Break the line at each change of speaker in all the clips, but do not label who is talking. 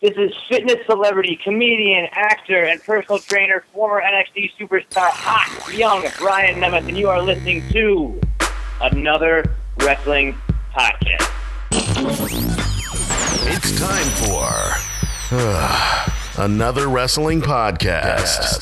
This is fitness celebrity, comedian, actor, and personal trainer, former NXT superstar, hot young Ryan Nemeth, and you are listening to another wrestling podcast.
It's time for uh, another wrestling podcast.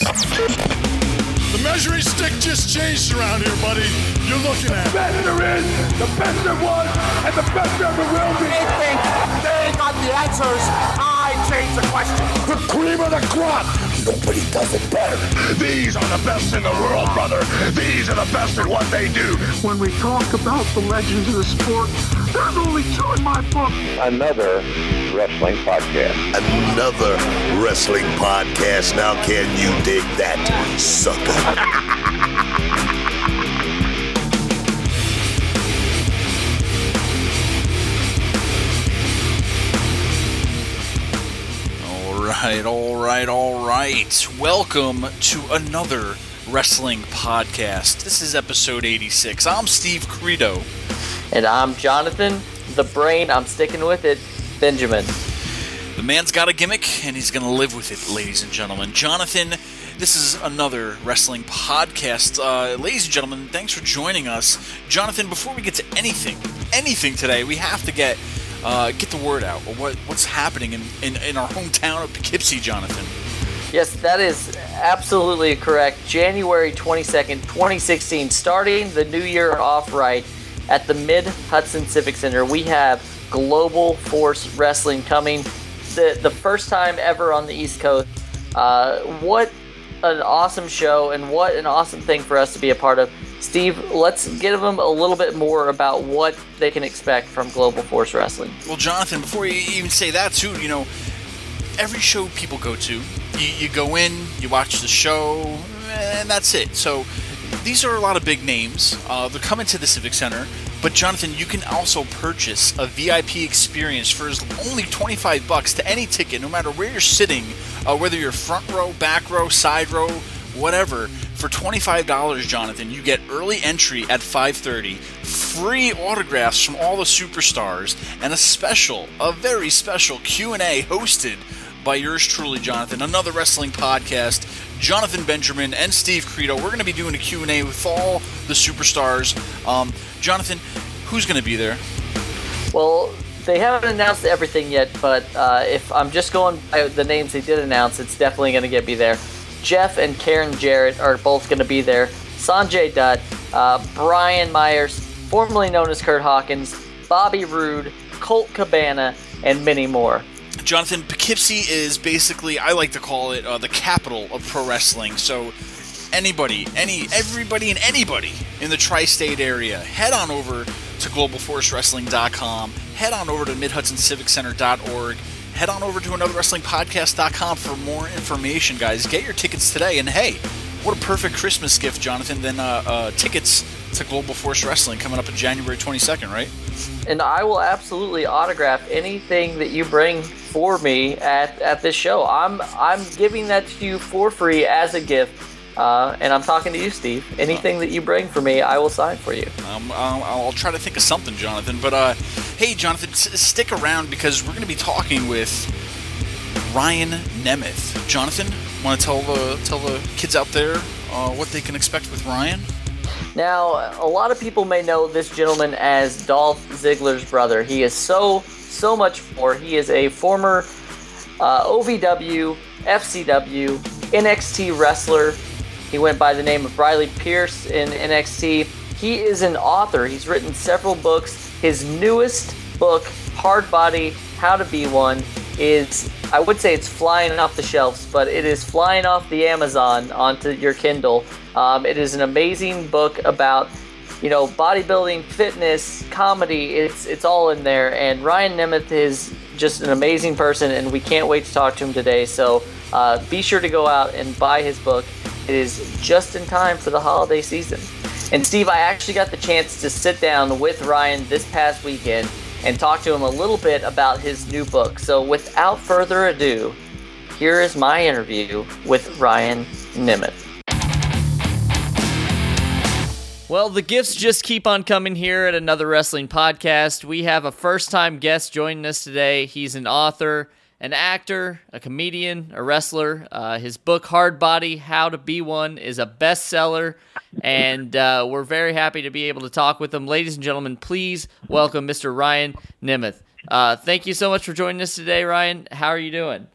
The measuring stick just changed around here, buddy. You're looking at
best there is, the best there was, and the best there ever will be.
They think they got the answers. I change the question.
The cream of the crop.
Nobody does it better.
These are the best in the world, brother. These are the best at what they do.
When we talk about the legends of the sport, there's only two in my book.
Another wrestling podcast.
Another wrestling podcast. Now, can you dig that, sucker?
right, all right, all right. Welcome to another wrestling podcast. This is episode 86. I'm Steve Credo.
And I'm Jonathan, the brain, I'm sticking with it, Benjamin.
The man's got a gimmick, and he's going to live with it, ladies and gentlemen. Jonathan, this is another wrestling podcast. Uh, ladies and gentlemen, thanks for joining us. Jonathan, before we get to anything, anything today, we have to get uh, get the word out. What, what's happening in, in, in our hometown of Poughkeepsie, Jonathan?
Yes, that is absolutely correct. January 22nd, 2016, starting the new year off right at the Mid Hudson Civic Center, we have Global Force Wrestling coming. The, the first time ever on the East Coast. Uh, what an awesome show, and what an awesome thing for us to be a part of. Steve, let's give them a little bit more about what they can expect from Global Force Wrestling.
Well, Jonathan, before you even say that, too, you know, every show people go to, you, you go in, you watch the show, and that's it. So these are a lot of big names. Uh, they're coming to the Civic Center. But Jonathan, you can also purchase a VIP experience for only 25 bucks to any ticket, no matter where you're sitting, uh, whether you're front row, back row, side row, whatever. For $25, Jonathan, you get early entry at 5:30, free autographs from all the superstars, and a special, a very special Q&A hosted by yours truly, Jonathan. Another wrestling podcast. Jonathan Benjamin and Steve Credo. We're going to be doing a Q&A with all the superstars. Um, Jonathan, who's going to be there?
Well, they haven't announced everything yet, but uh, if I'm just going by the names they did announce, it's definitely going to get me there. Jeff and Karen Jarrett are both going to be there. Sanjay Dutt, uh, Brian Myers, formerly known as Kurt Hawkins, Bobby Roode, Colt Cabana, and many more.
Jonathan, Poughkeepsie is basically, I like to call it, uh, the capital of pro wrestling. So anybody, any, everybody, and anybody in the tri-state area, head on over to globalforcewrestling.com. Head on over to midhudsonCivicCenter.org. Head on over to anotherwrestlingpodcast.com for more information, guys. Get your tickets today. And hey, what a perfect Christmas gift, Jonathan, than uh, uh, tickets to Global Force Wrestling coming up in January 22nd, right?
And I will absolutely autograph anything that you bring for me at, at this show. I'm I'm giving that to you for free as a gift. Uh, and I'm talking to you, Steve. Anything that you bring for me, I will sign for you.
Um, I'll, I'll, try to think of something, Jonathan. But uh, hey, Jonathan, s- stick around because we're going to be talking with Ryan Nemeth. Jonathan, want to tell the tell the kids out there uh, what they can expect with Ryan?
Now, a lot of people may know this gentleman as Dolph Ziggler's brother. He is so so much more. He is a former uh, OVW, FCW, NXT wrestler. He went by the name of Briley Pierce in NXT. He is an author. He's written several books. His newest book, Hard Body How to Be One, is, I would say it's flying off the shelves, but it is flying off the Amazon onto your Kindle. Um, it is an amazing book about, you know, bodybuilding, fitness, comedy. It's, it's all in there. And Ryan Nemeth is just an amazing person, and we can't wait to talk to him today. So uh, be sure to go out and buy his book. It is just in time for the holiday season. And Steve, I actually got the chance to sit down with Ryan this past weekend and talk to him a little bit about his new book. So without further ado, here is my interview with Ryan Nemeth. Well, the gifts just keep on coming here at another wrestling podcast. We have a first time guest joining us today. He's an author,
an actor, a comedian, a wrestler. Uh, his book, Hard Body How to Be One, is a bestseller, and uh, we're very happy to be able to talk with him. Ladies and gentlemen, please welcome Mr. Ryan Nemeth. Uh, thank you so much for joining us today, Ryan. How are you doing?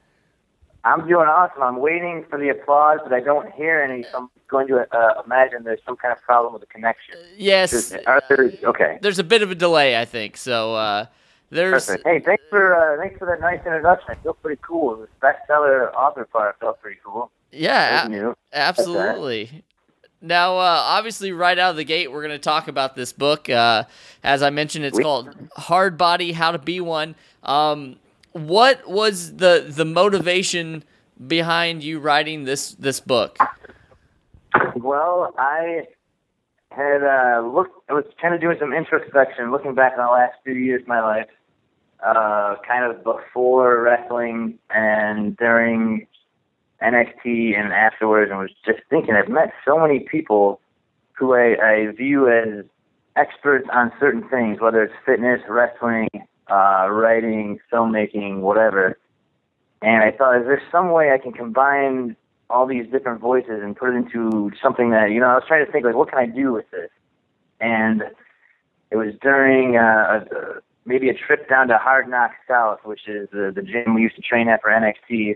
I'm doing awesome. I'm waiting for the applause, but I don't hear any. So I'm going to uh, imagine there's some kind of problem with the connection.
Yes.
Are there, okay.
There's a bit of a delay, I think. So uh, there's.
Perfect. Hey, thanks for uh, thanks for that nice introduction. I feel pretty cool. The bestseller author part felt pretty cool.
Yeah,
news.
absolutely. Now, uh, obviously, right out of the gate, we're going to talk about this book. Uh, as I mentioned, it's
We-
called Hard Body: How to Be One. Um, what was the the motivation behind you writing this this book?
Well, I had uh, looked. I was kind of doing some introspection, looking back on the last few years of my life, uh, kind of before wrestling and during NXT and afterwards, and was just thinking I've met so many people who I, I view as experts on certain things, whether it's fitness, wrestling, uh, writing, filmmaking, whatever. And I thought, is there some way I can combine all these different voices and put it into something that you know I was trying to think like what can I do with this and it was during uh, a, maybe a trip down to Hard Knock South which is the, the gym we used to train at for NXT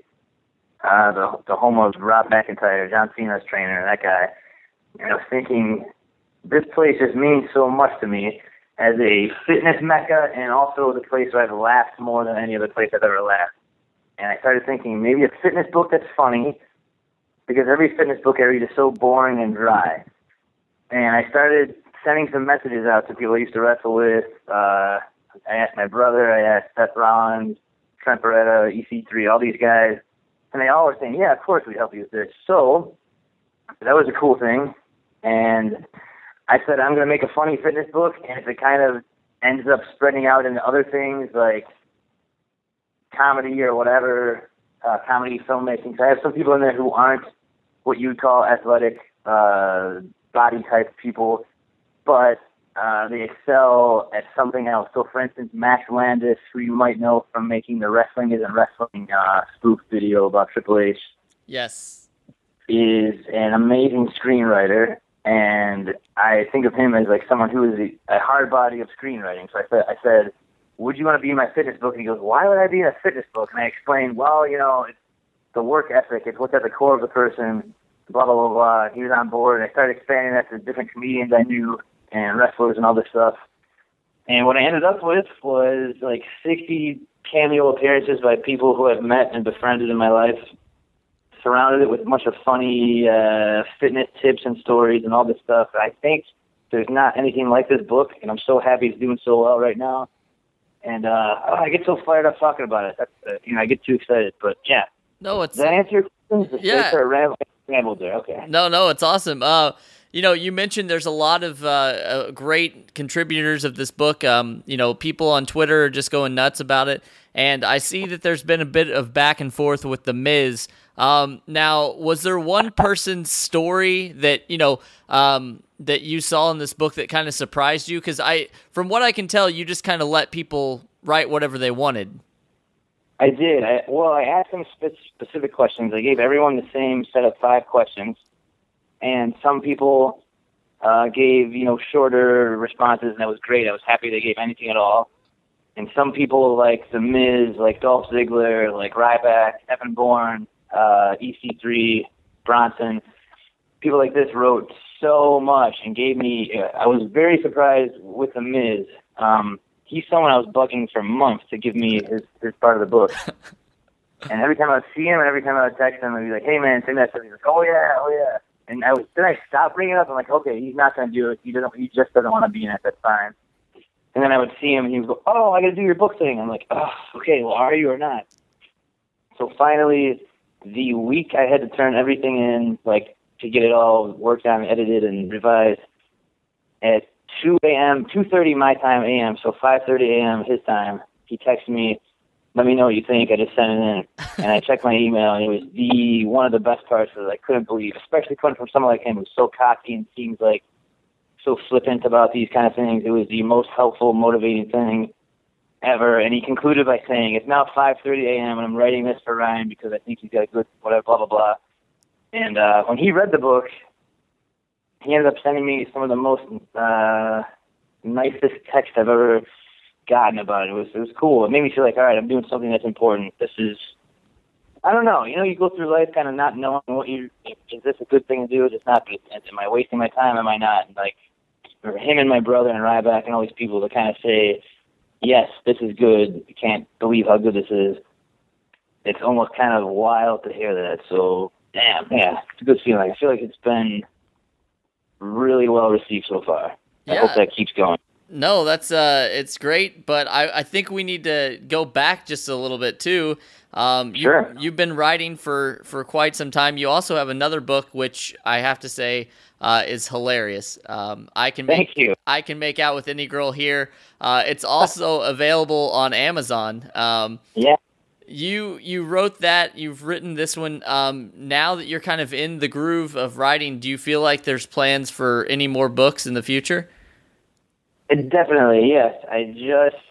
uh, the the home of Rob McIntyre John Cena's trainer that guy and I was thinking this place just means so much to me as a fitness mecca and also the place where I've laughed more than any other place I've ever laughed and I started thinking maybe a fitness book that's funny because every fitness book I read is so boring and dry. And I started sending some messages out to people I used to wrestle with. Uh, I asked my brother, I asked Seth Rollins, Trent Beretta, EC3, all these guys, and they all were saying, "Yeah, of course we help you with this." So that was a cool thing, and I said I'm going to make a funny fitness book, and if it kind of ends up spreading out into other things like comedy or whatever, uh, comedy filmmaking. So I have some people in there who aren't what you would call athletic uh, body type people, but uh, they excel at something else. So, for instance, Max Landis, who you might know from making the Wrestling Isn't Wrestling uh, spoof video about Triple H,
Yes.
is an amazing screenwriter. And I think of him as like someone who is a, hard body of screenwriting. So I said, I said, would you want to be in my fitness book? And he goes, why would I be in a fitness book? And I explained, well, you know, it's the work ethic. It's what's at the core of the person, blah, blah, blah, blah. He was on board. And I started expanding that to different comedians I knew and wrestlers and all this stuff. And what I ended up with was like 60 cameo appearances by people who I've met and befriended in my life. Surrounded it with a bunch of funny uh, fitness tips and stories and all this stuff. I think there's not anything like this book, and I'm so happy it's doing so well right now. And uh, oh, I get so fired up talking about it. That's, uh, you know, I get too excited. But yeah,
No, it's
does that answer your question?
Yeah.
Rambled there. Okay.
No, no, it's awesome. Uh, you know, you mentioned there's a lot of uh, uh, great contributors of this book. Um, you know, people on Twitter are just going nuts about it, and I see that there's been a bit of back and forth with the Miz. Um, now, was there one person's story that you know um, that you saw in this book that kind of surprised you? Because I, from what I can tell, you just kind of let people write whatever they wanted.
I did. I, well, I asked them spe- specific questions. I gave everyone the same set of five questions, and some people uh, gave you know shorter responses, and that was great. I was happy they gave anything at all. And some people like the Miz, like Dolph Ziggler, like Ryback, Evan Bourne, uh, EC3, Bronson, people like this wrote so much and gave me. Uh, I was very surprised with the Miz. Um, he's someone I was bugging for months to give me his, his part of the book. and every time I would see him, and every time I would text him, I'd be like, "Hey man, sing that." stuff." He's like, "Oh yeah, oh yeah." And I was then I stopped bringing it up. I'm like, "Okay, he's not going to do it. He doesn't. He just doesn't want to be in it. That's fine." And then I would see him, and he would go, "Oh, I got to do your book thing." I'm like, "Oh, okay. Well, are you or not?" So finally, the week I had to turn everything in, like to get it all worked on, edited, and revised, at 2 a.m., 2:30 my time a.m., so 5:30 a.m. his time, he texted me, "Let me know what you think." I just sent it in, and I checked my email, and it was the one of the best parts that I couldn't believe, especially coming from someone like him who's so cocky and seems like so flippant about these kind of things. It was the most helpful, motivating thing. ever. And he concluded by saying, "It's now 5:30 a.m. and I'm writing this for Ryan because I think he's got a good whatever, blah blah blah." And uh, when he read the book, he ended up sending me some of the most uh, nicest text I've ever gotten about it. It was it was cool. It made me feel like, all right, I'm doing something that's important. This is I don't know. You know, you go through life kind of not knowing what you is this a good thing to do? Is this not? Am I wasting my time? Am I not? Like for him and my brother and Ryback and all these people to kind of say, yes, this is good. You can't believe how good this is. It's almost kind of wild to hear that. So, damn, yeah, it's a good feeling. I feel like it's been really well received so far. I
Yeah.
hope that keeps going.
No, that's uh, it's great, but I, I think we need to go back just a little bit too. Um, you,
Sure.
You've been writing for for quite some time. You also have another book, which I have to say uh, is hilarious. Um, I can make
Thank you.
I can make out with any girl here. Uh, it's also available on Amazon. Um,
Yeah.
you you wrote that. You've written this one. Um, now that you're kind of in the groove of writing, do you feel like there's plans for any more books in the future?
It definitely, yes. I just,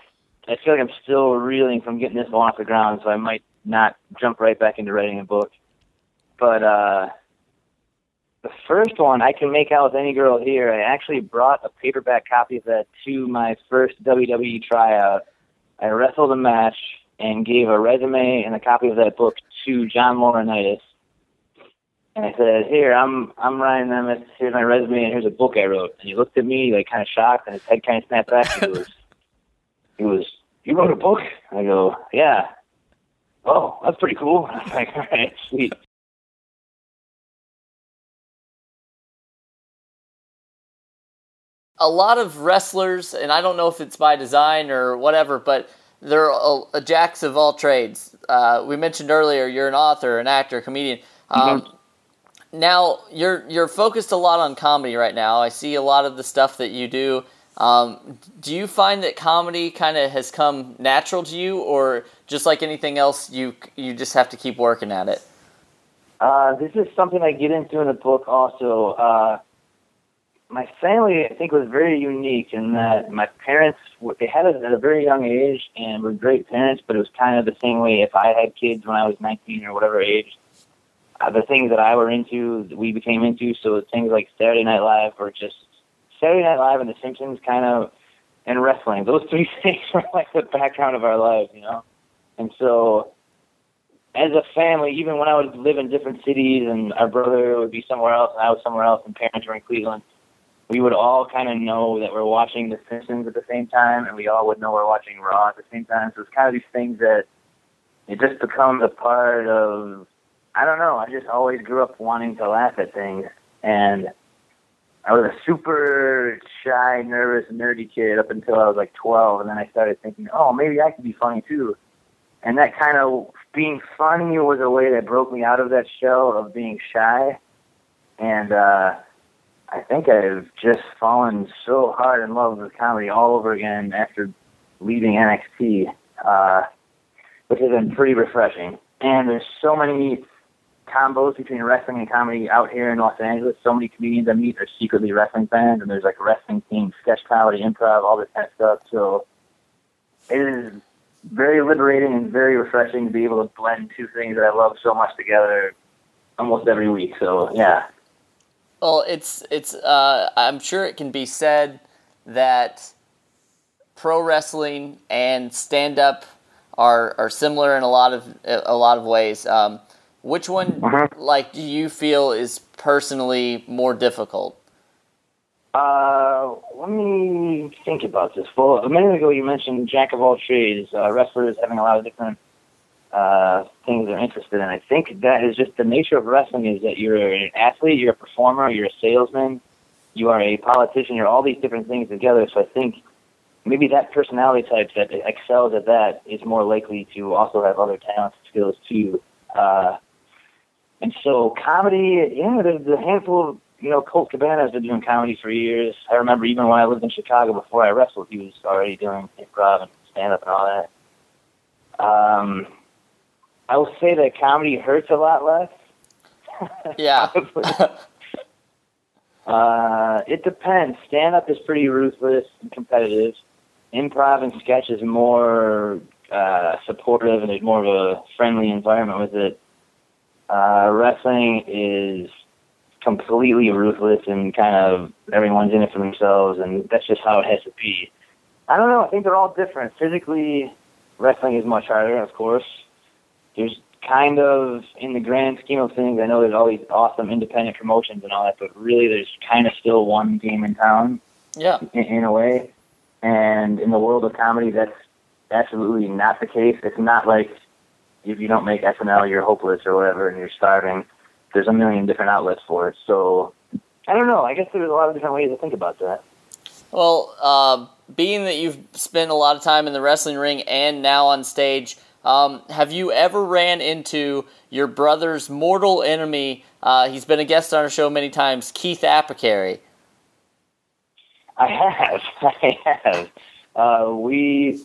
I feel like I'm still reeling from getting this one off the ground, so I might not jump right back into writing a book. But uh, the first one, I can make out with any girl here. I actually brought a paperback copy of that to my first WWE tryout. I wrestled a match and gave a resume and a copy of that book to John Laurinaitis. And I said, "Here, I'm I'm Ryan Nemeth. Here's my resume, and here's a book I wrote." And he looked at me like kind of shocked, and his head kind of snapped back. He was, "He was you wrote a book?" I go, "Yeah." Oh, that's pretty cool. I was like, "All right, sweet."
a lot of wrestlers, and I don't know if it's by design or whatever, but they're a, a jacks of all trades. Uh, we mentioned earlier you're an author, an actor, comedian. Um, Now you're you're focused a lot on comedy right now. I see a lot of the stuff that you do. Um, do you find that comedy kind of has come natural to you, or just like anything else, you you just have to keep working at it?
Uh, this is something I get into in the book also. Uh, my family, I think, was very unique in that my parents, they had us at a very young age and were great parents, but it was kind of the same way if I had kids when I was 19 or whatever age. Uh, the things that I were into, we became into, so things like Saturday Night Live or just Saturday Night Live and The Simpsons kind of, and wrestling. Those three things were like the background of our lives, you know? And so as a family, even when I would live in different cities and our brother would be somewhere else and I was somewhere else and parents were in Cleveland, we would all kind of know that we're watching The Simpsons at the same time and we all would know we're watching Raw at the same time. So it's kind of these things that it just becomes a part of, I don't know, I just always grew up wanting to laugh at things. And I was a super shy, nervous, nerdy kid up until I was like 12. And then I started thinking, oh, maybe I could be funny too and that kind of being funny was a way that broke me out of that shell of being shy and uh i think i've just fallen so hard in love with comedy all over again after leaving nxt uh which has been pretty refreshing and there's so many combos between wrestling and comedy out here in los angeles so many comedians i meet are secretly wrestling fans and there's like wrestling themed sketch comedy improv all this kind of stuff so it is very liberating and very refreshing to be able to blend two things that I love so much together almost every week. So yeah,
Well, it's it's. Uh, I'm sure it can be said that pro wrestling and stand up are are similar in a lot of a lot of ways. Um, which one, like, do you feel is personally more difficult?
uh, let me think about this. Well, a minute ago you mentioned jack of all trades, uh, wrestlers having a lot of different uh, things they're interested in. I think that is just the nature of wrestling is that you're an athlete, you're a performer, you're a salesman, you are a politician, you're all these different things together. So I think maybe that personality type that excels at that is more likely to also have other talents and skills too. Uh, and so comedy, yeah, there's a handful of, you know, Colt Cabana has been doing comedy for years. I remember even when I lived in Chicago before I wrestled, he was already doing improv and stand up and all that. Um, I will say that comedy hurts a lot less.
Yeah.
Uh, it depends. Stand up is pretty ruthless and competitive, improv and sketch is more uh, supportive and there's more of a friendly environment with it. Uh, wrestling is completely ruthless and kind of everyone's in it for themselves, and that's just how it has to be. I don't know. I think they're all different. Physically, wrestling is much harder, of course. There's kind of, in the grand scheme of things, I know there's all these awesome independent promotions and all that, but really there's kind of still one game in town.
Yeah.
In, in a way. And in the world of comedy, that's absolutely not the case. It's not like if you don't make SNL, you're hopeless or whatever, and you're starving. There's a million different outlets for it. So I don't know. I guess there's a lot of different ways to think about that.
Well, uh, being that you've spent a lot of time in the wrestling ring and now on stage, um, have you ever ran into your brother's mortal enemy? Uh, he's been a guest on our show many times, Keith Apicary.
I have. I have. Uh, we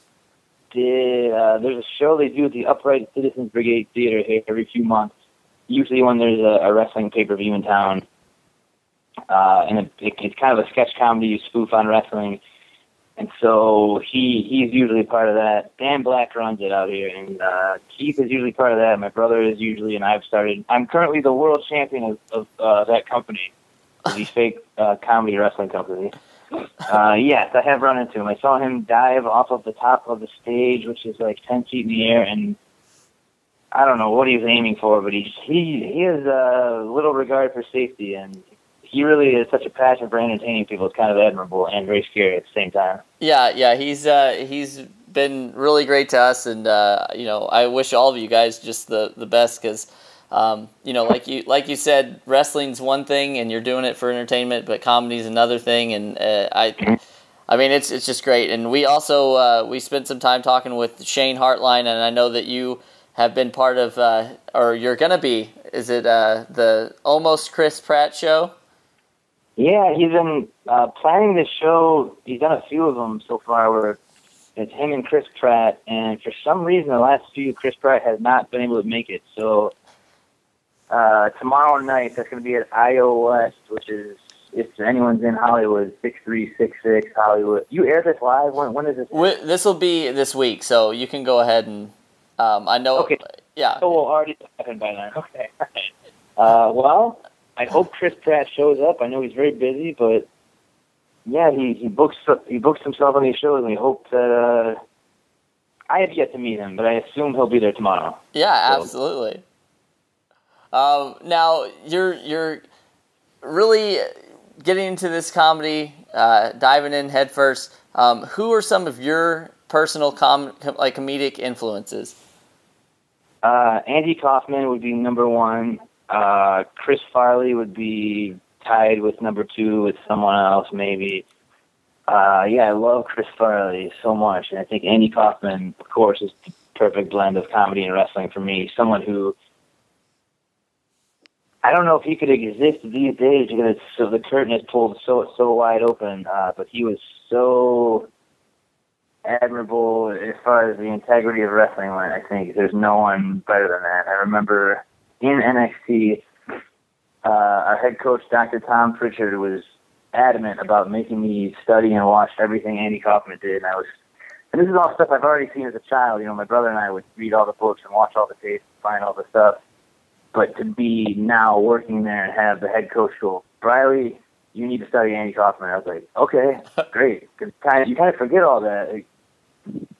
did. Uh, there's a show they do at the Upright Citizens Brigade Theater here every few months. Usually when there's a, a wrestling pay per view in town, uh, and it, it, it's kind of a sketch comedy spoof on wrestling. And so he he's usually part of that. Dan Black runs it out here, and uh, Keith is usually part of that. My brother is usually, and I've started. I'm currently the world champion of, of uh, that company, the fake uh, comedy wrestling company. Uh, yes, I have run into him. I saw him dive off of the top of the stage, which is like ten feet in the air, and I don't know what he was aiming for, but he he he has uh, little regard for safety, and he really is such a passion for entertaining people. It's kind of admirable and very scary at the same time.
Yeah, yeah, he's uh, he's been really great to us, and uh, you know, I wish all of you guys just the the best because. Um, you know, like you like you said, wrestling's one thing, and you're doing it for entertainment, but comedy's another thing. And uh, I, I mean, it's it's just great. And we also uh, we spent some time talking with Shane Hartline, and I know that you have been part of, uh, or you're gonna be. Is it uh, the almost Chris Pratt show?
Yeah, he's been uh, planning this show. He's done a few of them so far. Where it's him and Chris Pratt, and for some reason, the last few Chris Pratt has not been able to make it. So uh, tomorrow night, that's going to be at IO West, which is if anyone's in Hollywood, six three six six Hollywood. You air this live? When when is this?
This will be this week, so you can go ahead and. Um, I know.
Okay.
Yeah.
So we'll already happen by then. Okay. Uh, well, I hope Chris Pratt shows up. I know he's very busy, but yeah, he he books he books himself on these shows, and we hope that. Uh, I have yet to meet him, but I assume he'll be there tomorrow.
Yeah, so. absolutely. Um, now you're you're really getting into this comedy, uh, diving in headfirst. Um, who are some of your personal com- like comedic influences?
Uh, Andy Kaufman would be number one. Uh, Chris Farley would be tied with number two with someone else, maybe. Uh, yeah, I love Chris Farley so much, and I think Andy Kaufman, of course, is the perfect blend of comedy and wrestling for me. Someone who I don't know if he could exist these days because so the curtain is pulled so so wide open. Uh, but he was so admirable as far as the integrity of wrestling went. I think there's no one better than that. I remember in NXT, uh, our head coach Dr. Tom Prichard was adamant about making me study and watch everything Andy Kaufman did, and I was. And this is all stuff I've already seen as a child. You know, my brother and I would read all the books and watch all the tapes, and find all the stuff but to be now working there and have the head coach go, Briley, you need to study Andy Kaufman. I was like, okay, great. Cause kind of, you kind of forget all that. Like,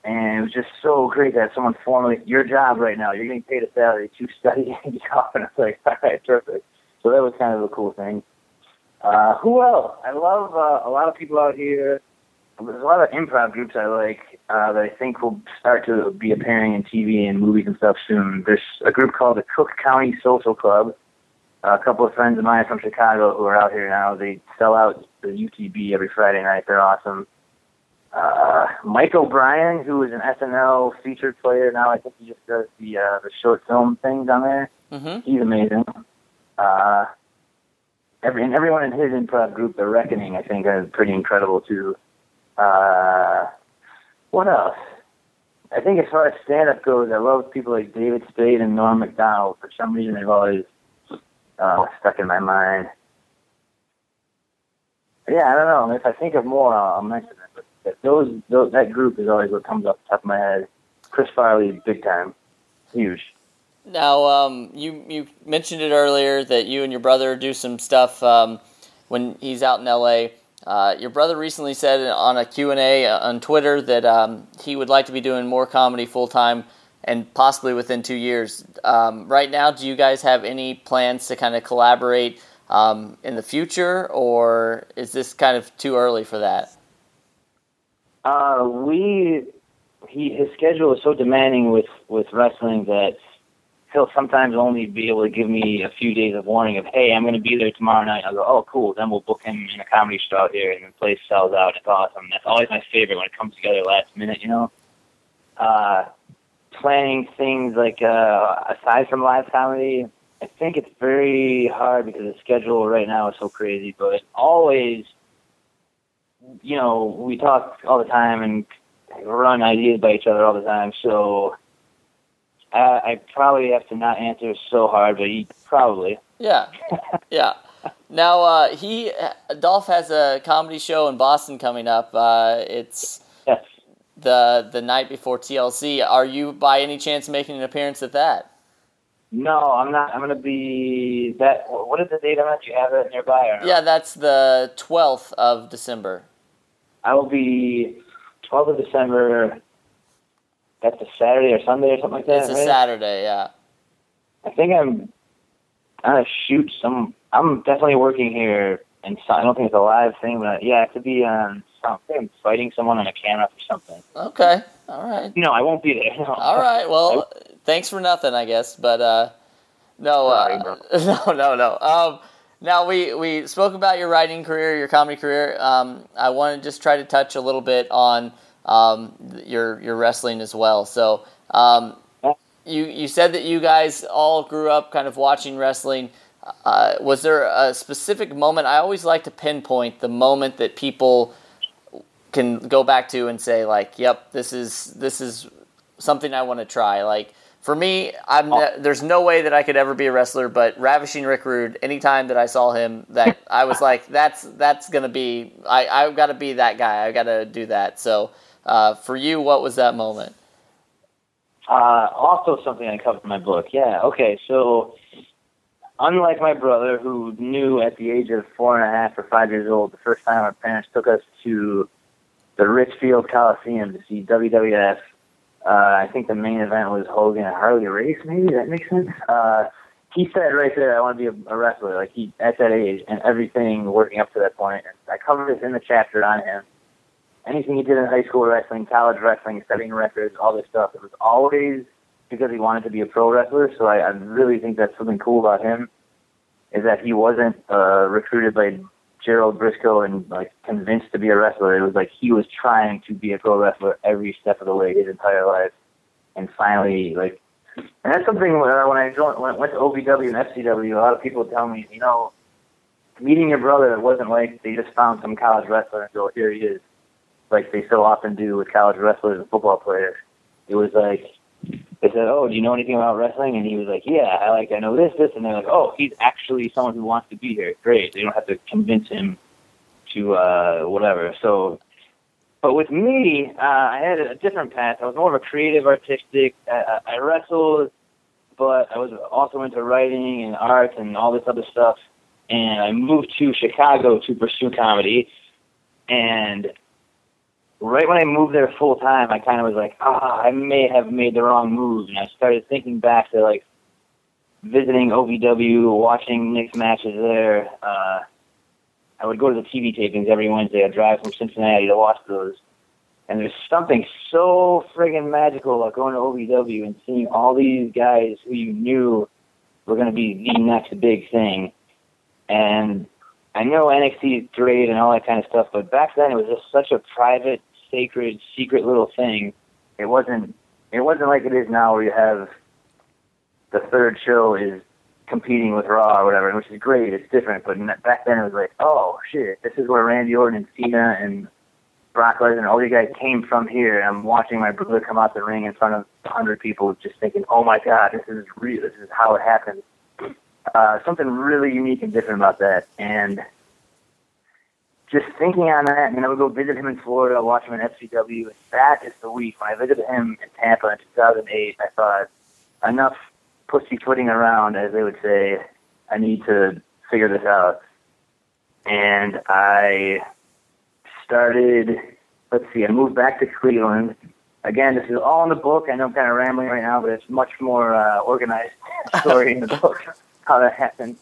and it was just so great that someone formally, your job right now, you're getting paid a salary to study Andy Kaufman. I was like, all right, terrific. So that was kind of a cool thing. Uh, who else? I love uh, a lot of people out here. There's a lot of improv groups I like uh, that I think will start to be appearing in TV and movies and stuff soon. There's a group called the Cook County Social Club. Uh, a couple of friends of mine from Chicago who are out here now. They sell out the UCB every Friday night. They're awesome. Uh, Mike O'Brien, who is an SNL featured player now, I think he just does the uh, the short film things on there.
Mm-hmm.
He's amazing. Uh, every and everyone in his improv group, The Reckoning, I think, is pretty incredible too. Uh, what else? I think as far as stand up goes, I love people like David Spade and Norm Macdonald. For some reason, they've always uh, stuck in my mind. Yeah, I don't know. If I think of more, I'll, I'll mention it. But those, those that group is always what comes up top of my head. Chris Farley, big time, huge.
Now, um, you you mentioned it earlier that you and your brother do some stuff um, when he's out in LA. Uh, your brother recently said on a Q&A on Twitter that um, he would like to be doing more comedy full time and possibly within two years. Um, right now, do you guys have any plans to kind of collaborate um, in the future, or is this kind of too early for that?
Uh, we he his schedule is so demanding with with wrestling that he'll sometimes only be able to give me a few days of warning of, hey, I'm going to be there tomorrow night. I'll go, oh, cool. Then we'll book him in a comedy show out here, and the place sells out. It's awesome. That's always my favorite when it comes together last minute, you know. Uh, planning things like uh, aside from live comedy, I think it's very hard because the schedule right now is so crazy. But always, you know, we talk all the time and run ideas by each other all the time. So I, I probably have to not answer so hard, but he probably.
Yeah, yeah. Now uh, he Dolph has a comedy show in Boston coming up. Uh, it's
yes.
the the night before TLC. Are you by any chance making an appearance at that?
No, I'm not. I'm gonna be that. What is the date on that? You have it nearby? Or?
Yeah, that's the 12th of December.
I will be 12th of December. That's a Saturday or Sunday or something like that.
It's a
right?
Saturday, yeah.
I think I'm gonna shoot some. I'm definitely working here, and so, I don't think it's a live thing, but yeah, it could be on something. I'm fighting someone on a camera for something.
Okay, all right.
No, I won't be there. No.
All right. Well, thanks for nothing, I guess. But uh, no, uh, no, no, no. Um, now we we spoke about your writing career, your comedy career. Um, I want to just try to touch a little bit on um, your your wrestling as well. So um, you you said that you guys all grew up kind of watching wrestling. Uh, was there a specific moment? I always like to pinpoint the moment that people can go back to and say like, "Yep, this is this is something I want to try." Like for me, I'm ne- there's no way that I could ever be a wrestler, but Ravishing Rick Rude. Anytime that I saw him, that I was like, "That's that's gonna be I I've got to be that guy. I got to do that." So uh, for you, what was that moment?
Uh, also something I covered in my book. Yeah. Okay. So, unlike my brother, who knew at the age of four and a half or five years old, the first time our parents took us to the Richfield Coliseum to see WWF. Uh, I think the main event was Hogan and Harley Race. Maybe that makes sense. Uh, he said right there, "I want to be a, wrestler." Like he at that age and everything working up to that point. I covered this in the chapter on him anything he did in high school wrestling, college wrestling, setting records, all this stuff, it was always because he wanted to be a pro wrestler. So I, I really think that's something cool about him is that he wasn't uh, recruited by Gerald Brisco and like convinced to be a wrestler. It was like he was trying to be a pro wrestler every step of the way his entire life, and finally like. And that's something where when I joined, when went to OVW and FCW, a lot of people tell me, you know, meeting your brother, wasn't like they just found some college wrestler and go, here he is like they so often do with college wrestlers and football players. It was like they said, "Oh, do you know anything about wrestling?" And he was like, "Yeah, I like I know this, this," and they're like, "Oh, he's actually someone who wants to be here. Great. They don't have to convince him to uh, whatever." So, but with me, uh, I had a different path. I was more of a creative, artistic. I, I wrestled, but I was also into writing and art and all this other stuff. And I moved to Chicago to pursue comedy, and right when I moved there full time, I kind of was like, ah, I may have made the wrong move, and I started thinking back to like visiting OVW, watching Nick's matches there. Uh, I would go to the TV tapings every Wednesday. I'd drive from Cincinnati to watch those. And there's something so friggin' magical about going to OVW and seeing all these guys who you knew were going to be the next big thing. And I know NXT is great and all that kind of stuff, but back then it was just such a private sacred, secret little thing. It wasn't. It wasn't like it is now, where you have the third show is competing with Raw or whatever, which is great. It's different, but back then it was like, oh shit, this is where Randy Orton and Cena and Brock Lesnar, and all these guys came from here. And I'm watching my brother come out the ring in front of a hundred people, just thinking, oh my god, this is real. This is how it happened. Uh, something really unique and different about that, and just thinking on that, and I would go visit him in Florida, watch him in FCW. And that is the week when I visited him in Tampa in 2008. I thought enough pussyfooting around, as they would say. I need to figure this out, and I started. Let's see. I moved back to Cleveland. Again, this is all in the book. I know I'm kind of rambling right now, but it's much more uh, organized story in the book how that happened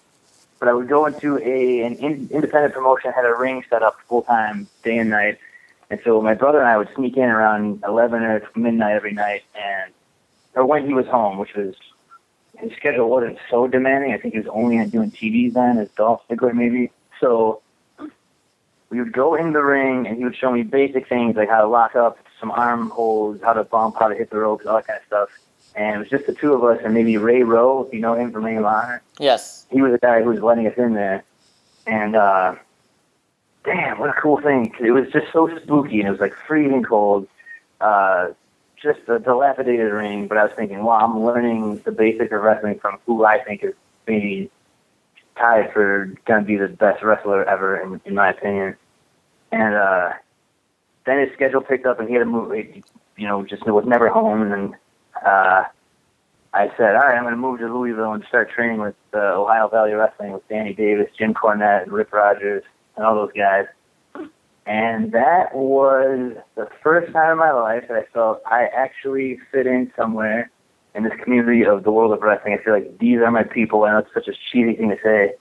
but I would go into a an in, independent promotion, had a ring set up full time, day and night. And so my brother and I would sneak in around eleven or midnight every night, and or when he was home, which was his schedule wasn't so demanding. I think he was only doing TV then as Dolph Ziggler maybe. So we would go in the ring, and he would show me basic things like how to lock up some arm holds, how to bump, how to hit the ropes, all that kind of stuff and it was just the two of us and maybe Ray Rowe, if you know him from Ring of Honor.
Yes.
He was the guy who was letting us in there. And uh damn, what a cool thing. It was just so spooky and it was like freezing cold. Uh just a dilapidated ring, but I was thinking, wow, I'm learning the basics of wrestling from who I think is maybe tied for gonna be the best wrestler ever in, in my opinion. And uh then his schedule picked up and he had to move you know, just was never home and then uh, I said, all right, I'm going to move to Louisville and start training with uh, Ohio Valley Wrestling with Danny Davis, Jim Cornette, and Rip Rogers, and all those guys. And that was the first time in my life that I felt I actually fit in somewhere in this community of the world of wrestling. I feel like these are my people. I know it's such a cheesy thing to say,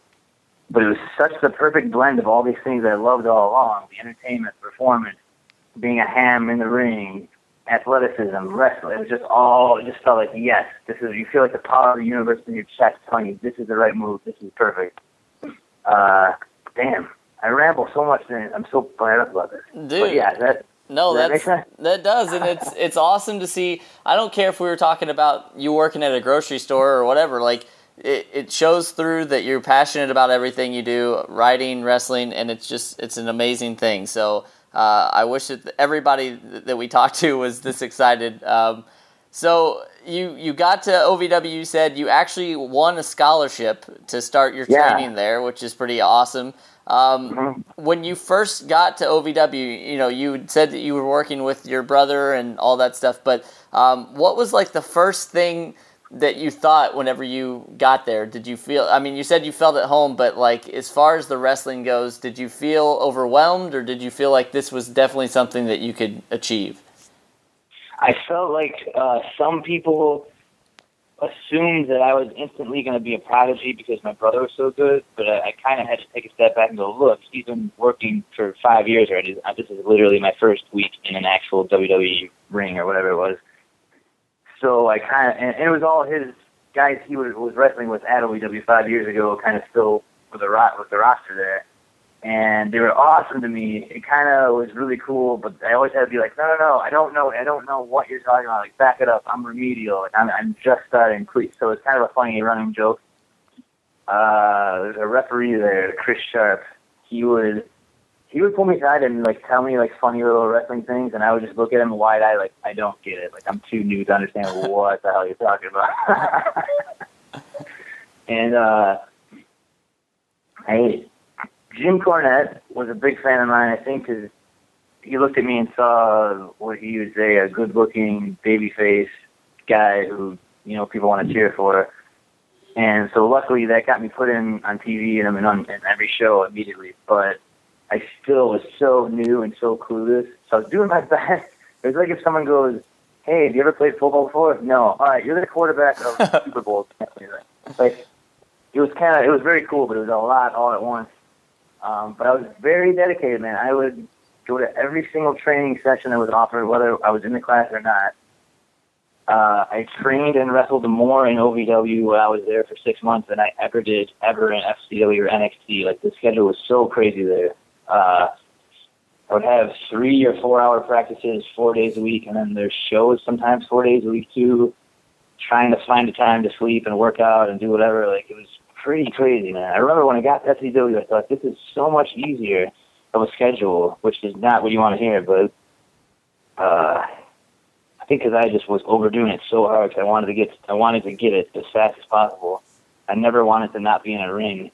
but it was such the perfect blend of all these things I loved all along: the entertainment, performance, being a ham in the ring, athleticism, wrestling. It was just all. It just felt like yes, this is. You feel like the power of the universe in your chest telling you this is the right move. This is perfect. Uh, damn, I ramble so much, and I'm so fired up about this.
Dude,
but yeah, that.
No,
that
that's that does, and it's it's awesome to see. I don't care if we were talking about you working at a grocery store or whatever. Like it, it shows through that you're passionate about everything you do, writing, wrestling, and it's just it's an amazing thing. So uh, I wish that everybody that we talked to was this excited. Um, so you you got to OVW. You said you actually won a scholarship to start your
Yeah.
training there, which is pretty awesome. Um,
Mm-hmm.
When you first got to OVW, you know you said that you were working with your brother and all that stuff. But um, what was like the first thing that you thought whenever you got there? Did you feel? I mean, you said you felt at home, but like as far as the wrestling goes, did you feel overwhelmed, or did you feel like this was definitely something that you could achieve?
I felt like uh, some people assumed that I was instantly going to be a prodigy because my brother was so good, but I, I kind of had to take a step back and go, look, he's been working for five years already. Uh, This is literally my first week in an actual WWE ring or whatever it was. So I kind of, and, and it was all his guys he was, was wrestling with at OVW five years ago, kind of still with the ro- with the roster there and they were awesome to me. It kind of was really cool, but I always had to be like, no, no, no, I don't know, I don't know what you're talking about. Like, back it up. I'm remedial. Like, I'm, I'm just starting. Please. So it's kind of a funny running joke. Uh, there's a referee there, Chris Sharp. He would he would pull me aside and like tell me like funny little wrestling things, and I would just look at him wide eyed, like I don't get it. Like I'm too new to understand what the hell you're talking about. and uh, I Jim Cornette was a big fan of mine, I think, because he looked at me and saw what he would say a good-looking babyface guy who you know people want to cheer for. And so luckily that got me put in on TV and I'm in on in every show immediately. But I still was so new and so clueless. So I was doing my best. It was like if someone goes, "Hey, have you ever played football before?" No. All right, you're the quarterback of the Super Bowl. Like it was kind of it was very cool, but it was a lot all at once. Um, but I was very dedicated, man. I would go to every single training session that was offered, whether I was in the class or not. Uh, I trained and wrestled more in OVW when I was there for six months than I ever did ever in FCW or NXT. Like the schedule was so crazy there. Uh, I would have three or four hour practices four days a week, and then there's shows sometimes four days a week too. Trying to find the time to sleep and work out and do whatever. Like it was pretty crazy, man. I remember when I got to FCW, I thought this is so much easier of a schedule, which is not what you want to hear, but uh, I think because I just was overdoing it so hard, 'cause I wanted to get, I wanted to get it as fast as possible. I never wanted to not be in a ring,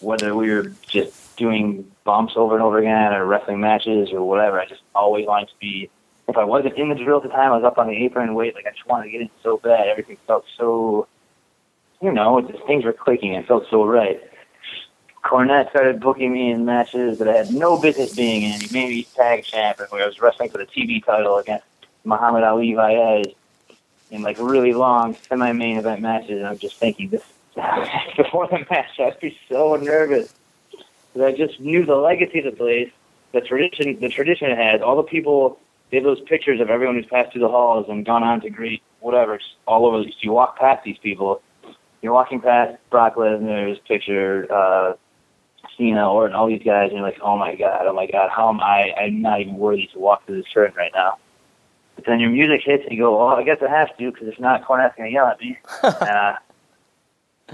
whether we were just doing bumps over and over again or wrestling matches or whatever. I just always wanted to be. If I wasn't in the drill at the time, I was up on the apron and wait. Like I just wanted to get in so bad. Everything felt so, you know, just things were clicking. It felt so right. Cornette started booking me in matches that I had no business being in. He made me tag champ, where I was wrestling for the TV title against Muhammad Ali Vaez in like really long semi-main event matches. And I'm just thinking this before the match, I'd be so nervous because I just knew the legacy of the place, the tradition, the tradition it has. All the people, they have those pictures of everyone who's passed through the halls and gone on to great whatever. All over. You walk past these people. You're walking past Brock Lesnar's picture. uh Cena, Orton, all these guys, and you're like, oh my god, oh my god, how am I? I'm not even worthy to walk through this curtain right now. But then your music hits, and you go, well, I guess I have to, because if not, Cornette's gonna yell at me. uh,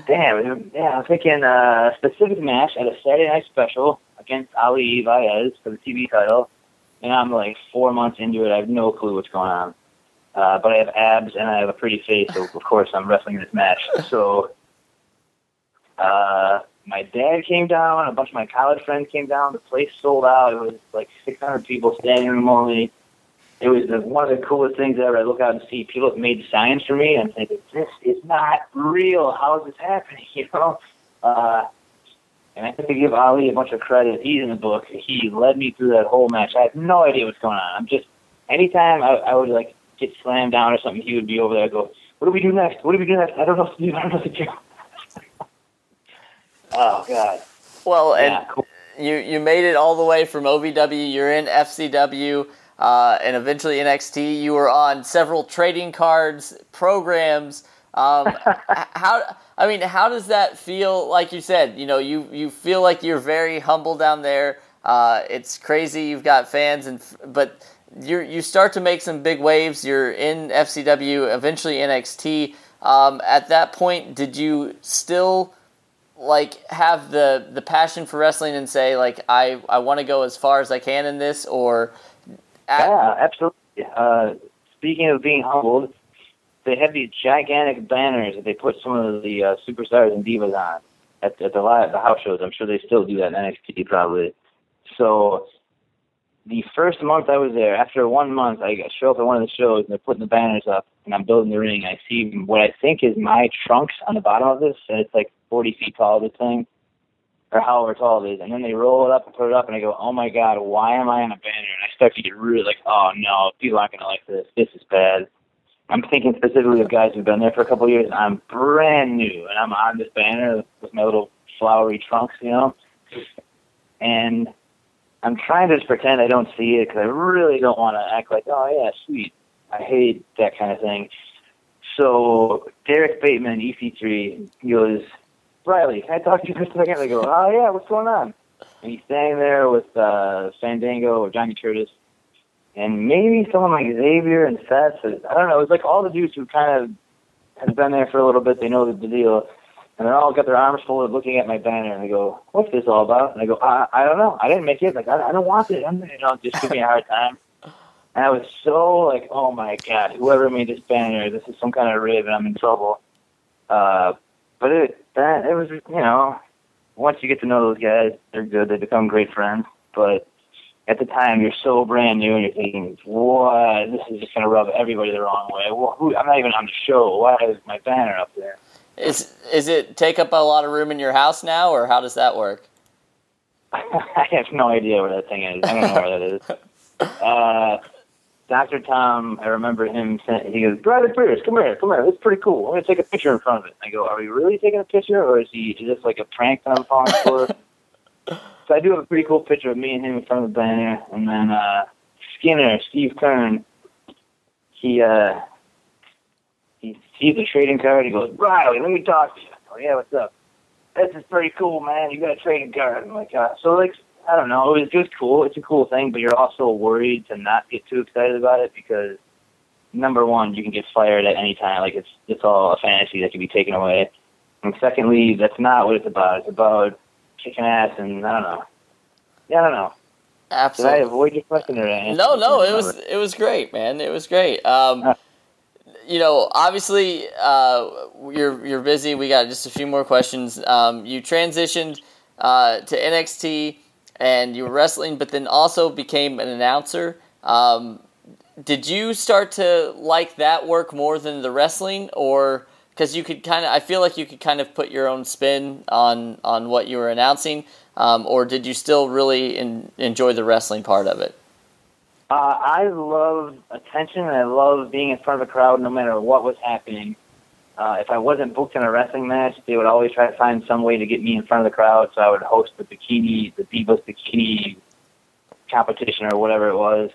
damn, yeah, I'm thinking a specific match at a Saturday night special against Ali Vaez for the TV title, and I'm like four months into it. I have no clue what's going on. Uh, but I have abs and I have a pretty face, so of course I'm wrestling this match. So, uh, my dad came down, a bunch of my college friends came down. The place sold out. It was like 600 people standing room only. It was the, one of the coolest things ever. I look out and see people have made signs for me. I'm thinking, this is not real. How is this happening? You know. Uh, and I have to give Ali a bunch of credit. He's in the book. He led me through that whole match. I have no idea what's going on. I'm just anytime I, I would like get slammed down or something, he would be over there. I go, what do we do next? What do we do next? I don't know what to do. I don't know what to do. Oh God.
Well, and yeah, cool. you you made it all the way from OVW. You're in FCW. Uh, and eventually NXT. You were on several trading cards programs. Um, how I mean, how does that feel? Like you said, you know, you you feel like you're very humble down there. Uh, it's crazy. You've got fans, and but you you start to make some big waves. You're in FCW, eventually NXT. Um, at that point, did you still like have the the passion for wrestling and say like I I want to go as far as I can in this or
at- yeah absolutely uh, speaking of being humbled they have these gigantic banners that they put some of the uh, superstars and divas on at, at the live the house shows I'm sure they still do that in NXT probably so the first month I was there, after one month, I show up at one of the shows and they're putting the banners up, and I'm building the ring. I see what I think is my trunks on the bottom of this, and it's like 40 feet tall, this thing, or however tall it is. And then they roll it up and put it up, and I go, oh my god, why am I on a banner? I start to really like, oh no, people aren't gonna like this. This is bad. I'm thinking specifically of guys who've been there for a couple of years. I'm brand new, and I'm on this banner with my little flowery trunks, you know, and I'm trying to just pretend I don't see it because I really don't want to act like, oh yeah, sweet. I hate that kind of thing. So Derek Bateman, EC3, he goes, Briley, can I talk to you for a second? I go, oh yeah, what's going on? And he's standing there with uh, Fandango or Johnny Curtis, and maybe someone like Xavier and Seth. I don't know. It was like all the dudes who kind of have been there for a little bit. They know the deal and they're all got their arms folded looking at my banner, and they go, "What's this all about?" And I go, "I, I don't know. I didn't make it. Like, I, I don't want it. I'm, you know, just give me a hard time." And I was so like, "Oh my god, whoever made this banner, this is some kind of rib, and I'm in trouble." Uh, but it that it was, you know, once you get to know those guys, they're good. They become great friends. But at the time, you're so brand new, and you're thinking, "What? This is just gonna rub everybody the wrong way." Well, who, I'm not even on the show. Why is my banner up there?
Is is it take up a lot of room in your house now, or how does that work?
I have no idea where that thing is. I don't know where that is. Uh, Dr. Tom, I remember him saying, he goes, Briley Pierce, come here, come here. It's pretty cool. I'm going to take a picture in front of it. I go, are we really taking a picture, or is he is this like a prank that I'm falling for? so I do have a pretty cool picture of me and him in front of the banner. And then uh, Skinner, Steve Keirn, he uh, he sees the trading card. He goes, Briley, let me talk to you. Oh yeah, what's up? This is pretty cool, man. You got a trading card. I'm like, uh, so like, I don't know. It was just cool. It's a cool thing, but you're also worried to not get too excited about it because number one, you can get fired at any time. Like it's it's all a fantasy that can be taken away. And secondly, that's not what it's about. It's about kicking ass and I don't know. Yeah, I don't know.
Absolutely.
Did I avoid your question or anything?
No, no, it was it was great, man. It was great. Um, uh, you know, obviously, uh, you're you're busy. We got just a few more questions. Um, you transitioned uh, to NXT and you were wrestling, but then also became an announcer. Um, did you start to like that work more than the wrestling, or because you could kind of? I feel like you could kind of put your own spin on on what you were announcing, um, or did you still really in, enjoy the wrestling part of it?
Uh, I love attention and I love being in front of a crowd no matter what was happening. Uh, if I wasn't booked in a wrestling match, they would always try to find some way to get me in front of the crowd. So I would host the bikini, the Divas bikini competition or whatever it was.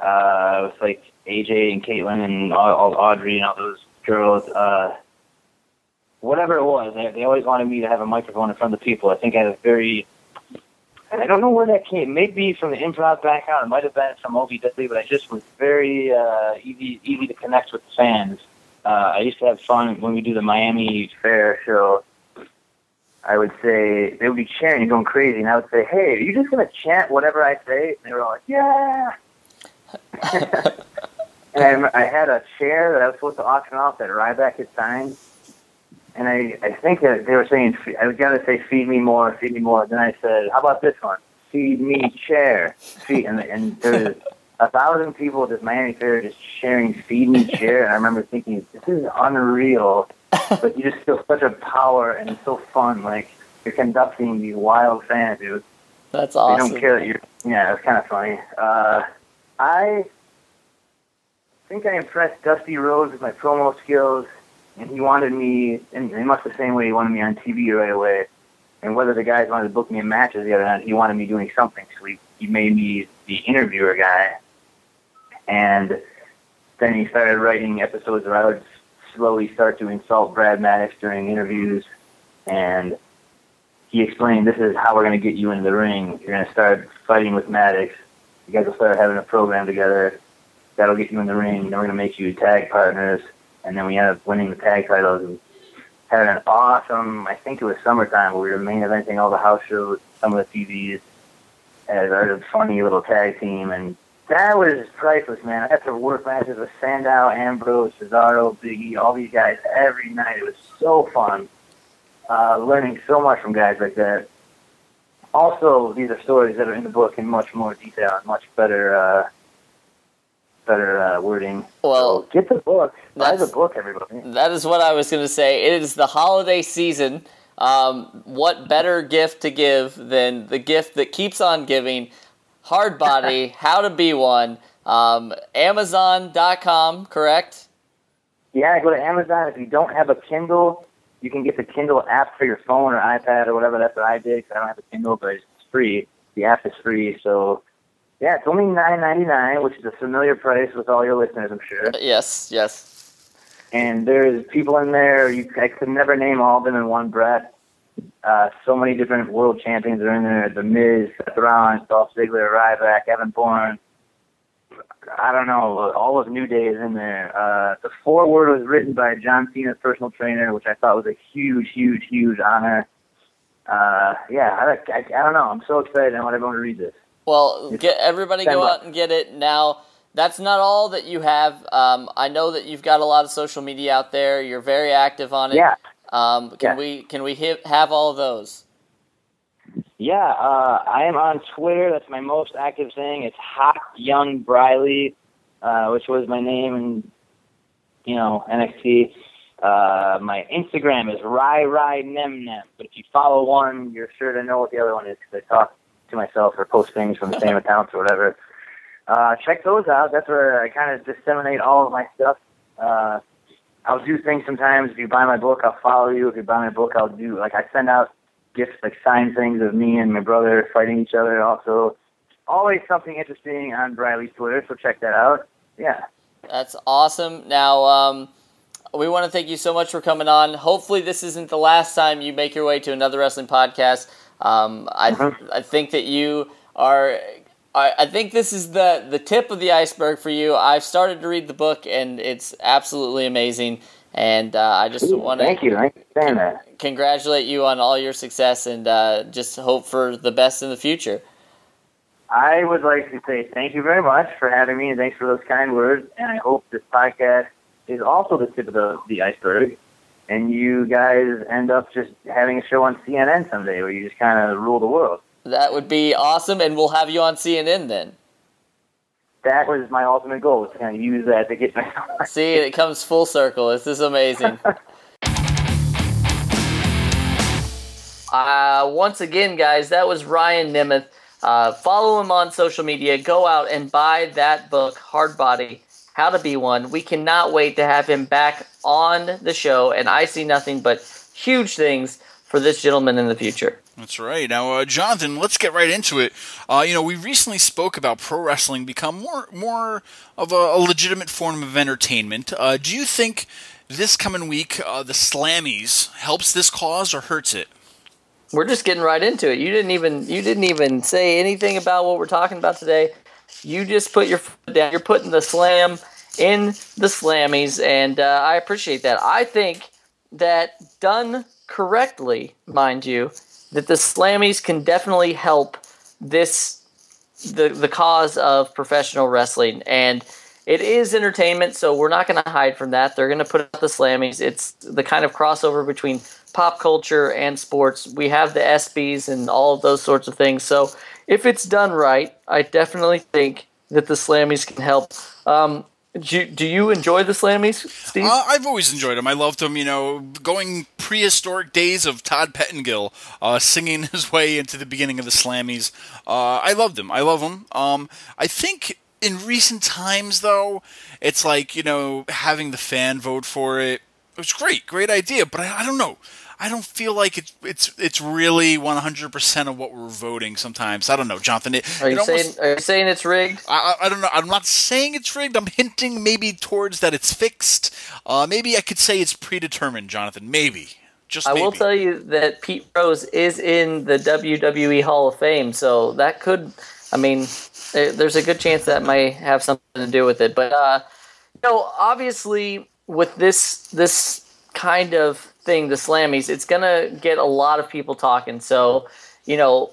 Uh, it was like AJ and Kaitlyn and all, all Audrey and all those girls. Uh, whatever it was, they, they always wanted me to have a microphone in front of the people. I think I had a very I don't know where that came. Maybe from the improv background. It might have been from OVW, but I just was very uh, easy easy to connect with the fans. Uh, I used to have fun when we do the Miami Fair show. I would say they would be cheering and going crazy, and I would say, "Hey, are you just gonna chant whatever I say?" And they were all like, "Yeah." and I, I had a chair that I was supposed to auction off that Ryback had signed and I, I think that they were saying, I was to say, feed me more, feed me more. Then I said, how about this one? Feed me chair. Feed, and, and there's a thousand people at this Miami Fair just sharing feed me chair. And I remember thinking, this is unreal. but you just feel such a power and it's so fun. Like you're conducting these wild fans, dude.
That's awesome.
They don't care that you're, yeah, it's kind of funny. Uh, I think I impressed Dusty Rhodes with my promo skills and he wanted me, in, in much the same way he wanted me on TV right away. And whether the guys wanted to book me in matches the other night, he wanted me doing something. So he, he made me the interviewer guy. And then he started writing episodes where I would slowly start to insult Brad Maddox during interviews. And he explained, this is how we're going to get you into the ring. You're going to start fighting with Maddox. You guys will start having a program together. That'll get you in the ring. Then we're going to make you tag partners and then we ended up winning the tag titles and had an awesome. I think it was summertime where we were main eventing all the house shows, some of the TVs, as our funny little tag team, and that was priceless, man. I had to work matches with Sandow, Ambrose, Cesaro, Biggie, all these guys every night. It was so fun. Uh, learning so much from guys like that. Also, these are stories that are in the book in much more detail and much better uh, better uh, wording.
Well,
so get the book. Buy the book, everybody.
That is what I was going to say. It is the holiday season. Um, what better gift to give than the gift that keeps on giving? Hardbody, How to Be One. Um, Amazon.com, correct?
Yeah, go to Amazon. If you don't have a Kindle, you can get the Kindle app for your phone or iPad or whatever. That's what I did. Cause I don't have a Kindle, but it's free. The app is free, so yeah, it's only nine ninety nine, which is a familiar price with all your listeners, I'm sure.
Yes, yes.
And there's people in there. You, I could never name all of them in one breath. Uh, so many different world champions are in there. The Miz, Seth Rollins, Dolph Ziggler, Ryback, Evan Bourne. I don't know. All of New Day is in there. Uh, the foreword was written by John Cena's personal trainer, which I thought was a huge, huge, huge honor. Uh, yeah, I, I, I don't know. I'm so excited. I want everyone to read this.
Well, get everybody go out and get it now. That's not all that you have. Um, I know that you've got a lot of social media out there. You're very active on it.
Yeah.
Um, can
yeah.
we can we hit, have all of those?
Yeah, uh, I am on Twitter. That's my most active thing. It's Hot Young Briley, uh, which was my name in, you know, NXT. Uh, my Instagram is Rai Rai Nem Nem. But if you follow one, you're sure to know what the other one is because I talk to myself or post things from the same accounts or whatever. Uh, check those out. That's where I kind of disseminate all of my stuff. Uh, I'll do things sometimes. If you buy my book, I'll follow you. If you buy my book, I'll do like I send out gifts, like signed things of me and my brother fighting each other. Also, always something interesting on Briley's Twitter. So check that out. Yeah,
that's awesome. Now. Um we want to thank you so much for coming on. Hopefully, this isn't the last time you make your way to another wrestling podcast. Um, I
Mm-hmm.
I think that you are. I, I think this is the the tip of the iceberg for you. I've started to read the book and it's absolutely amazing. And uh, I just want to
thank you. For saying that.
congratulate you on all your success and uh, just hope for the best in the future.
I would like to say thank you very much for having me and thanks for those kind words. And I hope this podcast is also the tip of the, the iceberg. and you guys end up just having a show on CNN someday where you just kind of rule the world.
That would be awesome, and we'll have you on CNN then.
That was my ultimate goal, was to kind of use that to get my.
See, it comes full circle. This is amazing. uh, once again, guys, that was Ryan Nemeth. Uh, follow him on social media. Go out and buy that book, Hardbody How to Be One. We cannot wait to have him back on the show, and I see nothing but huge things for this gentleman in the future.
That's right. Now, uh, Jonathan, let's get right into it. Uh, you know, we recently spoke about pro wrestling become more more of a, a legitimate form of entertainment. Uh, do you think this coming week, uh, the Slammies helps this cause or hurts it?
We're just getting right into it. You didn't even you didn't even say anything about what we're talking about today. You just put your foot down. You're putting the slam in the Slammies, and uh, I appreciate that. I think that done correctly, mind you, that the Slammies can definitely help this the the cause of professional wrestling. And it is entertainment so we're not going to hide from that. They're going to put out the slammies. It's the kind of crossover between pop culture and sports. We have the ESPYs and all of those sorts of things. So if it's done right i definitely think that the slammies can help. Um, do you, do you enjoy the Slammies, Steve?
Uh, I've always enjoyed them. I loved them. You know, going prehistoric days of Todd Pettengill uh, singing his way into the beginning of the Slammies. Uh, I loved them. I love them. Um, I think in recent times, though, it's like you know having the fan vote for it. It was great, great idea, but I, I don't know. I don't feel like it's it's it's really 100% of what we're voting sometimes. I don't know, Jonathan. It,
are, you saying, are you saying it's rigged?
I, I, don't know. I'm not saying it's rigged. I'm hinting maybe towards that it's fixed. Uh, maybe I could say it's predetermined, Jonathan. Maybe. Just
I
maybe.
will tell you that Pete Rose is in the WWE Hall of Fame, so that could, I mean, there's a good chance that may have something to do with it. But uh, you know, obviously, with this this kind of thing, the Slammies, it's gonna get a lot of people talking. So, you know,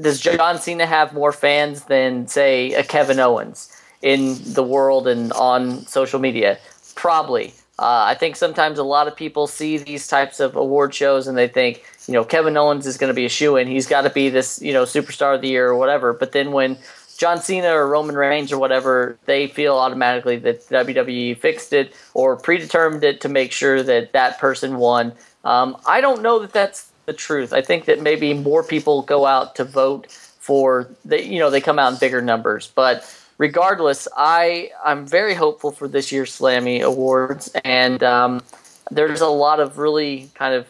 does John Cena have more fans than say a Kevin Owens in the world and on social media? Probably. Uh, I think sometimes a lot of people see these types of award shows and they think, you know, Kevin Owens is going to be a shoe in. He's got to be this, you know, superstar of the year or whatever. But then when John Cena or Roman Reigns or whatever, they feel automatically that WWE fixed it or predetermined it to make sure that that person won. Um, I don't know that that's the truth. I think that maybe more people go out to vote for they, you know, they come out in bigger numbers. But regardless, I I'm very hopeful for this year's Slammy Awards, and um, there's a lot of really kind of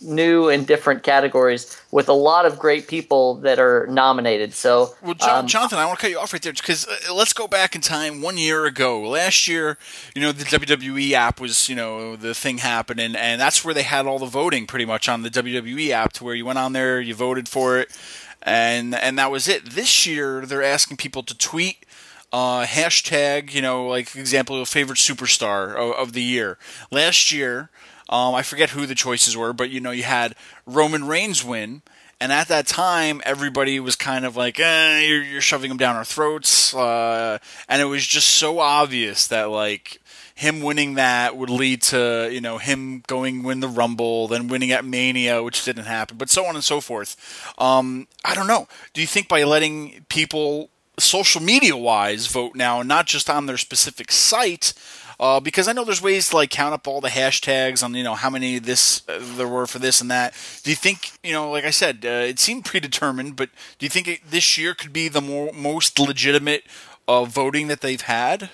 new and different categories with a lot of great people that are nominated. So,
well, John, um, Jonathan, I want to cut you off right there because uh, let's go back in time one year ago. Last year, you know, the WWE app was, you know, the thing happening, and that's where they had all the voting pretty much on the WWE app, to where you went on there, you voted for it, and and that was it. This year, they're asking people to tweet. Uh, hashtag, you know, like example, favorite superstar of, of the year. Last year, um, I forget who the choices were, but you know, you had Roman Reigns win, and at that time, everybody was kind of like, eh, you're, you're shoving them down our throats," uh, and it was just so obvious that like him winning that would lead to you know him going win the Rumble, then winning at Mania, which didn't happen, but so on and so forth. Um, I don't know. Do you think by letting people social media wise vote now, not just on their specific site? Uh, because I know there's ways to like count up all the hashtags on you know how many this uh, there were for this and that. Do you think you know, like I said, uh, it seemed predetermined, but do you think it, this year could be the more, most legitimate uh, voting that they've had?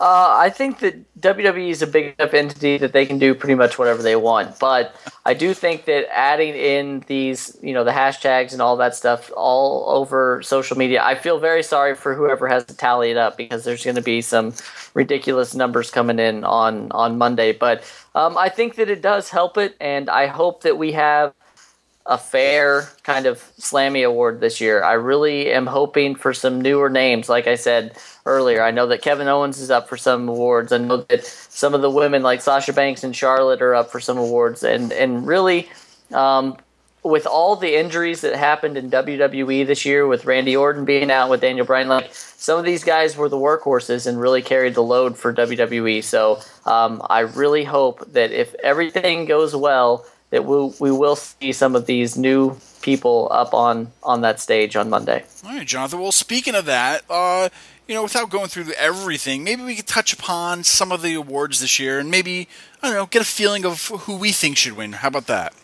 Uh, I think that WWE is a big enough entity that they can do pretty much whatever they want. But I do think that adding in these, you know, the hashtags and all that stuff all over social media, I feel very sorry for whoever has to tally it up because there's going to be some ridiculous numbers coming in on on Monday. But um, I think that it does help it, and I hope that we have a fair kind of Slammy award this year. I really am hoping for some newer names. Like I said earlier, I know that Kevin Owens is up for some awards. I know that some of the women like Sasha Banks and Charlotte are up for some awards, and and really, um, with all the injuries that happened in WWE this year, with Randy Orton being out, with Daniel Bryan, like some of these guys were the workhorses and really carried the load for WWE. So um, I really hope that if everything goes well, that we we will see some of these new people up on on that stage on Monday.
All right, Jonathan. Well, speaking of that, uh, you know, without going through everything, maybe we could touch upon some of the awards this year, and maybe I don't know, get a feeling of who we think should win. How about that?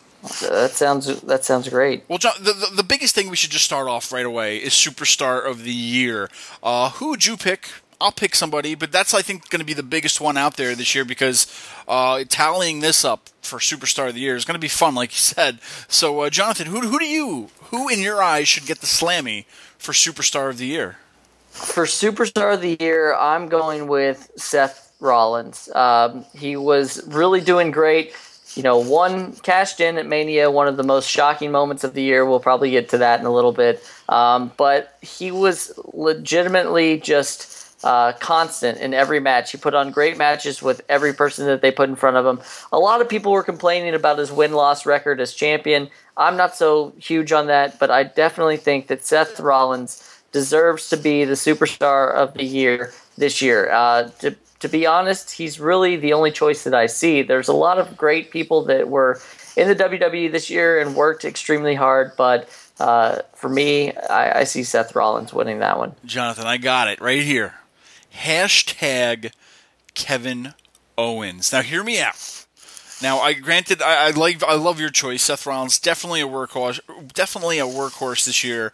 That sounds that sounds great.
Well, John, the, the, the biggest thing we should just start off right away is superstar of the year. Uh, who would you pick? I'll pick somebody, but that's I think going to be the biggest one out there this year because uh, tallying this up for superstar of the year is going to be fun, like you said. So, uh, Jonathan, who who do you who in your eyes should get the Slammy for superstar of the year?
For superstar of the year, I'm going with Seth Rollins. Um, he was really doing great you know, one cashed in at Mania, one of the most shocking moments of the year. We'll probably get to that in a little bit. Um, but he was legitimately just uh, constant in every match. He put on great matches with every person that they put in front of him. A lot of people were complaining about his win loss record as champion. I'm not so huge on that, but I definitely think that Seth Rollins deserves to be the superstar of the year this year. Uh, to to be honest, he's really the only choice that I see. There's a lot of great people that were in the WWE this year and worked extremely hard, but uh, for me, I, I, see Seth Rollins winning that one.
Jonathan, I got it right here. Hashtag Kevin Owens. Now, hear me out. Now, I granted, I, I like, I love your choice, Seth Rollins. Definitely a workhorse. Definitely a workhorse this year.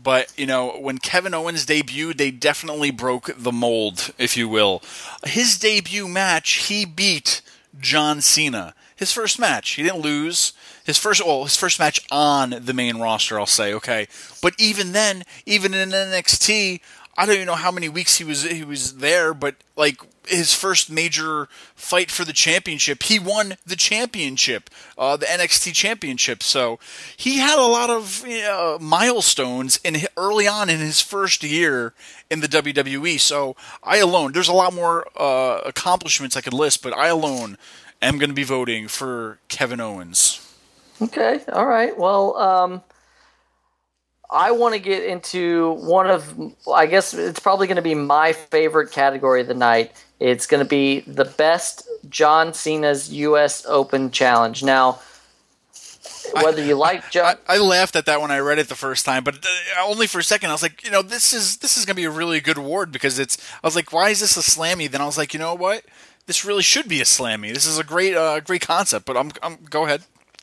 But, you know, when Kevin Owens debuted, they definitely broke the mold, if you will. His debut match, he beat John Cena. His first match. He didn't lose. His first well, his first match on the main roster, I'll say, okay. But even then, even in NXT, I don't even know how many weeks he was he was there, but like his first major fight for the championship, he won the championship, uh, the NXT championship. So he had a lot of milestones in early on in his first year in the WWE. So I alone, there's a lot more uh, accomplishments I could list, but I alone am going to be voting for Kevin Owens.
Okay, all right. Well, um, I want to get into one of, I guess it's probably going to be my favorite category of the night. It's going to be the best John Cena's U.S. Open Challenge. Now, whether you like John,
I, I, laughed at that when I read it the first time, but uh, only for a second. I was like, you know, this is this is going to be a really good award because it's. I was like, why is this a slammy? Then I was like, you know what, this really should be a slammy. This is a great uh, great concept. But I'm, I'm go ahead.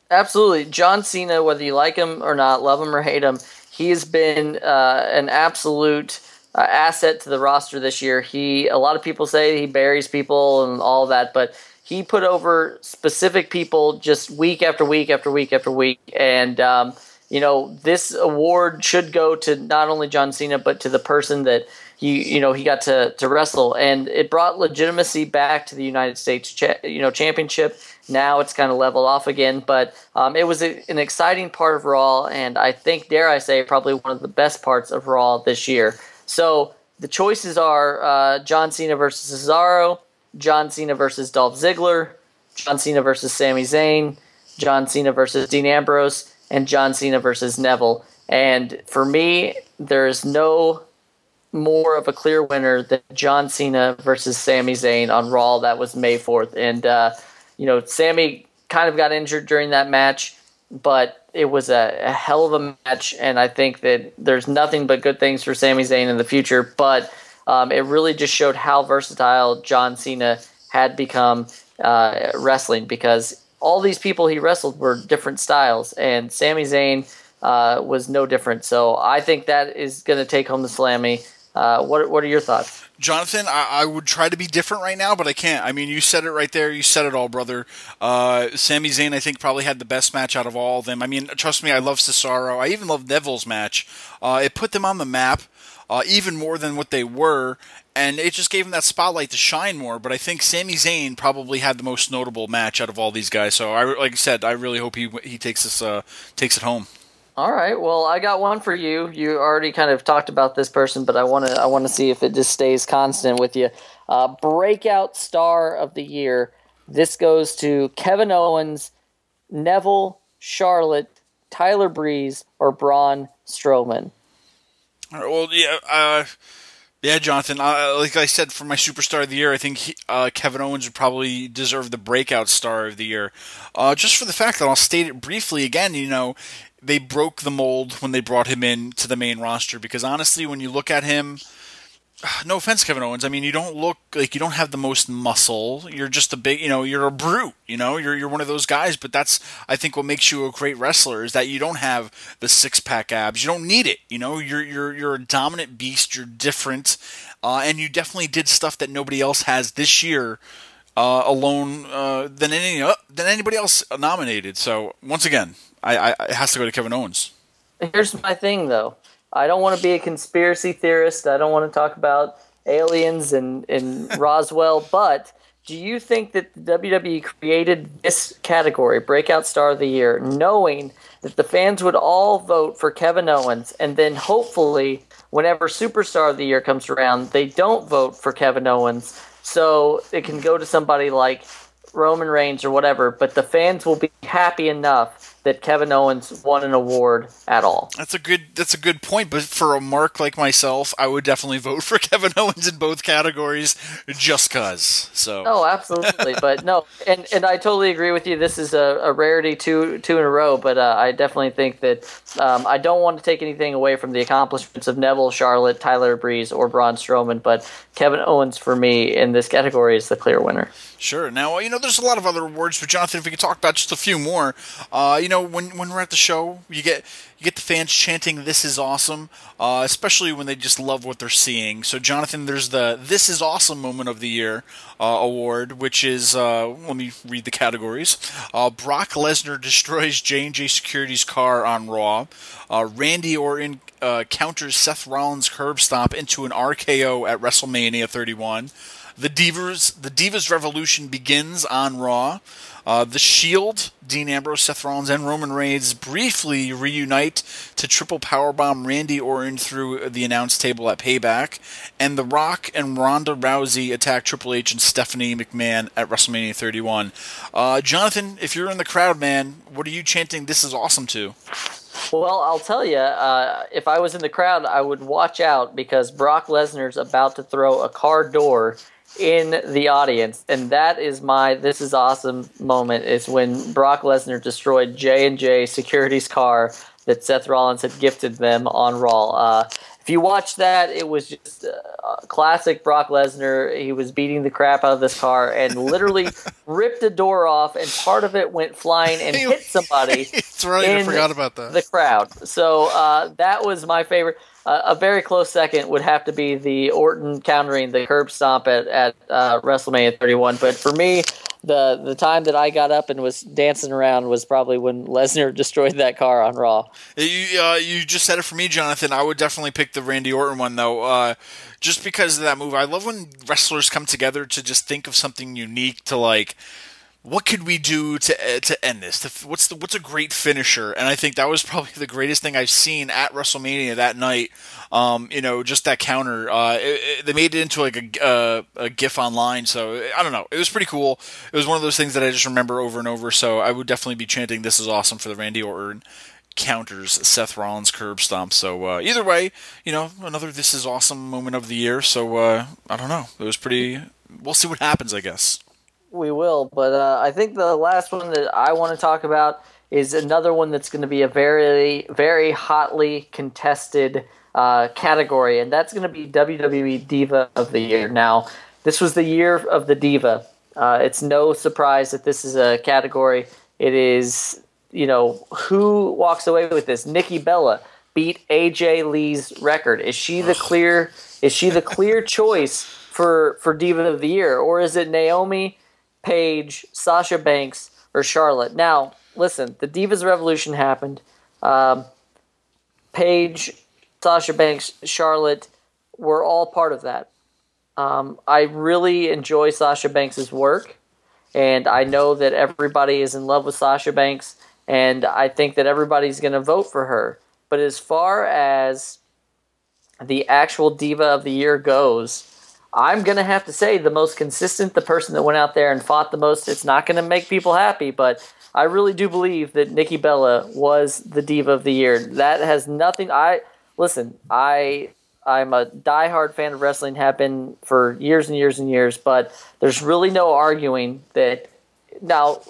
Absolutely, John Cena. Whether you like him or not, love him or hate him, he has been uh, an absolute uh, asset to the roster this year. He a lot of people say he buries people and all that, but he put over specific people just week after week after week after week, and um, you know this award should go to not only John Cena but to the person that he you know he got to to wrestle, and it brought legitimacy back to the United States cha- you know championship. Now it's kind of leveled off again, but um, it was a, an exciting part of Raw, and I think, dare I say, probably one of the best parts of Raw this year. So the choices are uh, John Cena versus Cesaro, John Cena versus Dolph Ziggler, John Cena versus Sami Zayn, John Cena versus Dean Ambrose, and John Cena versus Neville. And for me, there's no more of a clear winner than John Cena versus Sami Zayn on Raw. That was May 4th. And uh, you know, Sami kind of got injured during that match, but it was a, a, hell of a match, and I think that there's nothing but good things for Sami Zayn in the future. But um, it really just showed how versatile John Cena had become uh, wrestling because all these people he wrestled were different styles, and Sami Zayn uh, was no different. So I think that is going to take home the Slammy. Uh, what What are your thoughts?
Jonathan, I, I, would try to be different right now, but I can't. I mean, you said it right there. You said it all, brother. Uh, Sami Zayn, I think, probably had the best match out of all of them. I mean, trust me, I love Cesaro. I even love Neville's match. Uh, it put them on the map uh, even more than what they were, and it just gave him that spotlight to shine more. But I think Sami Zayn probably had the most notable match out of all these guys. So, I, like I said, I really hope he he takes this uh, takes it home.
All right. Well, I got one for you. You already kind of talked about this person, but I want to I want to see if it just stays constant with you. Uh, breakout star of the year. This goes to Kevin Owens, Neville, Charlotte, Tyler Breeze, or Braun Strowman?
All right, Well, yeah, uh, yeah, Jonathan. Uh, like I said, for my superstar of the year, I think he, uh, Kevin Owens would probably deserve the breakout star of the year, uh, just for the fact that I'll state it briefly again. You know, they broke the mold when they brought him in to the main roster because honestly, when you look at him no offense, Kevin Owens. I mean, you don't look like you don't have the most muscle. You're just a big, you know, you're a brute. You know, you're you're one of those guys. But that's I think what makes you a great wrestler is that you don't have the six pack abs. You don't need it. You know, you're you're you're a dominant beast. You're different, uh, and you definitely did stuff that nobody else has this year. Uh, alone uh, than any uh, than anybody else nominated. So once again, I, I it has to go to Kevin Owens.
Here's my thing, though. I don't want to be a conspiracy theorist. I don't want to talk about aliens and, and Roswell, but do you think that the WWE created this category, Breakout Star of the Year, knowing that the fans would all vote for Kevin Owens, and then hopefully, whenever Superstar of the Year comes around, they don't vote for Kevin Owens, so it can go to somebody like Roman Reigns or whatever, but the fans will be happy enough that Kevin Owens won an award at all.
That's a good that's a good point, but for a mark like myself, I would definitely vote for Kevin Owens in both categories just cuz. So
Oh, absolutely. but no, and and I totally agree with you. This is a, a rarity two two in a row, but uh, I definitely think that um, I don't want to take anything away from the accomplishments of Neville, Charlotte, Tyler Breeze, or Braun Strowman, but Kevin Owens for me in this category is the clear winner.
Sure. Now, you know, there's a lot of other awards, but Jonathan, if we could talk about just a few more, uh, you know, when when we're at the show, you get you get the fans chanting "This is awesome," uh, especially when they just love what they're seeing. So, Jonathan, there's the "This is awesome" moment of the year uh, award, which is uh, let me read the categories. Uh, Brock Lesnar destroys J and J Security's car on Raw. Uh, Randy Orton counters Seth Rollins' curb stomp into an RKO at WrestleMania 31. The Divas, the Divas Revolution begins on Raw. Uh, the Shield, Dean Ambrose, Seth Rollins, and Roman Reigns briefly reunite to triple powerbomb Randy Orton through the announce table at Payback, and The Rock and Ronda Rousey attack Triple H and Stephanie McMahon at WrestleMania 31. Uh, Jonathan, if you're in the crowd, man, what are you chanting? This is awesome to.
Well, I'll tell you, uh, if I was in the crowd, I would watch out because Brock Lesnar's about to throw a car door in the audience, and that is my "this is awesome" moment. Is when Brock Lesnar destroyed J and J Security's car that Seth Rollins had gifted them on Raw. Uh, if you watch that, it was just uh, classic Brock Lesnar. He was beating the crap out of this car and literally ripped a door off, and part of it went flying and hit somebody.
That's right. I forgot about that.
The crowd. So uh, that was my favorite. Uh, a very close second would have to be the Orton countering the curb stomp at at uh, WrestleMania 31. But for me, the the time that I got up and was dancing around was probably when Lesnar destroyed that car on Raw.
You uh, you just said it for me, Jonathan. I would definitely pick the Randy Orton one though, uh, just because of that move. I love when wrestlers come together to just think of something unique to like what could we do to uh, to end this? What's the what's a great finisher? And I think that was probably the greatest thing I've seen at WrestleMania that night. Um, you know, just that counter. Uh, it, it, they made it into like a, uh, a GIF online, so I don't know. It was pretty cool. It was one of those things that I just remember over and over. So I would definitely be chanting, "This is awesome" for the Randy Orton counters Seth Rollins curb stomp. So uh, either way, you know, another "This is awesome" moment of the year. So uh, I don't know. It was pretty. We'll see what happens, I guess.
We will, but uh, I think the last one that I want to talk about is another one that's going to be a very, very hotly contested uh, category, and that's going to be WWE Diva of the Year. Now, this was the year of the Diva. Uh, it's no surprise that this is a category. It is, you know, who walks away with this? Nikki Bella beat AJ Lee's record. Is she the clear? Is she the clear choice for for Diva of the Year, or is it Naomi? Paige, Sasha Banks, or Charlotte. Now, listen, the Divas Revolution happened. Um, Paige, Sasha Banks, Charlotte were all part of that. Um, I really enjoy Sasha Banks' work, and I know that everybody is in love with Sasha Banks, and I think that everybody's going to vote for her. But as far as the actual Diva of the Year goes, I'm going to have to say the most consistent, the person that went out there and fought the most. It's not going to make people happy, but I really do believe that Nikki Bella was the diva of the year. That has nothing. I listen. I I'm a diehard fan of wrestling. Have been for years and years and years. But there's really no arguing that now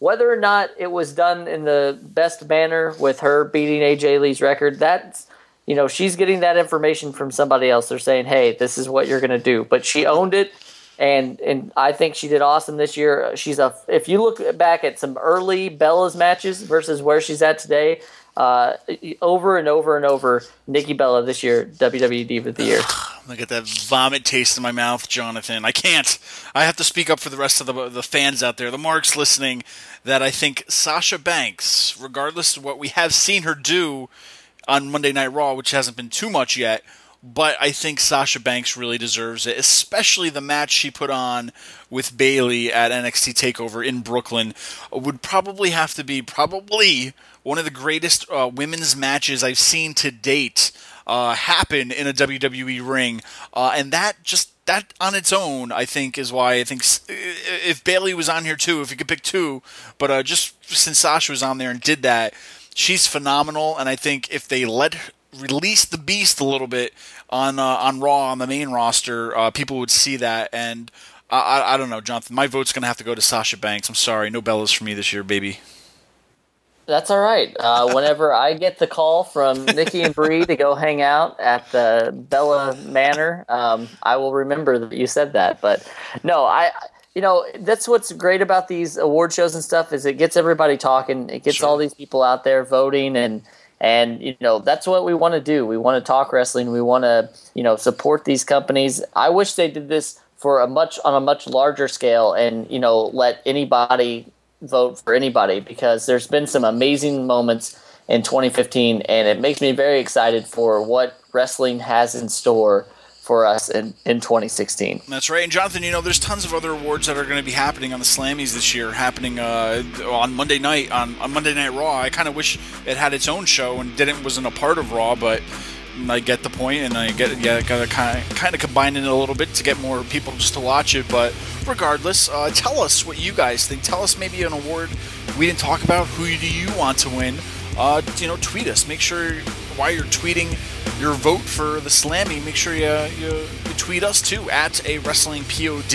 whether or not it was done in the best manner with her beating AJ Lee's record. That's you know she's getting that information from somebody else. They're saying, hey, this is what you're going to do. But she owned it and and I think she did awesome this year. She's a if you look back at some early Bella's matches versus where she's at today, uh, over and over and over, Nikki Bella this year WWE Diva of the Year.
I get that vomit taste in my mouth, Jonathan. I can't. I have to speak up for the rest of the the fans out there, the marks listening. That I think Sasha Banks, regardless of what we have seen her do on Monday Night Raw, which hasn't been too much yet but I think Sasha Banks really deserves it, especially the match she put on with Bayley at NXT Takeover in Brooklyn would probably have to be probably one of the greatest uh, women's matches I've seen to date uh, happen in a WWE ring, uh, and that just that on its own, I think, is why I think if Bayley was on here too, if you could pick two, but uh, just since Sasha was on there and did that, she's phenomenal, and I think if they let release the beast a little bit on uh, on Raw on the main roster, uh, people would see that. And I, I, I don't know, Jonathan. My vote's gonna have to go to Sasha Banks. I'm sorry, no Bellas for me this year, baby.
That's all right. Uh, whenever I get the call from Nikki and Brie to go hang out at the Bella Manor, um, I will remember that you said that. But no, I you know that's what's great about these award shows and stuff is it gets everybody talking. It gets sure. all these people out there voting and and you know that's what we want to do. We want to talk wrestling. We want to you know support these companies. I wish they did this for a much on a much larger scale and you know let anybody vote for anybody because there's been some amazing moments in 2015 and it makes me very excited for what wrestling has in store for us in, in 2016.
That's right. And Jonathan, you know, there's tons of other awards that are going to be happening on the Slammies this year, happening uh, on Monday night on, on Monday Night Raw. I kind of wish it had its own show and didn't wasn't a part of Raw, but I get the point, and I get yeah, got to kind of kind of combine it a little bit to get more people just to watch it. But regardless, uh, tell us what you guys think. Tell us maybe an award we didn't talk about. Who do you want to win? Uh, you know, tweet us. Make sure while you're tweeting your vote for the Slammy, make sure you, you, you tweet us too at a wrestling pod.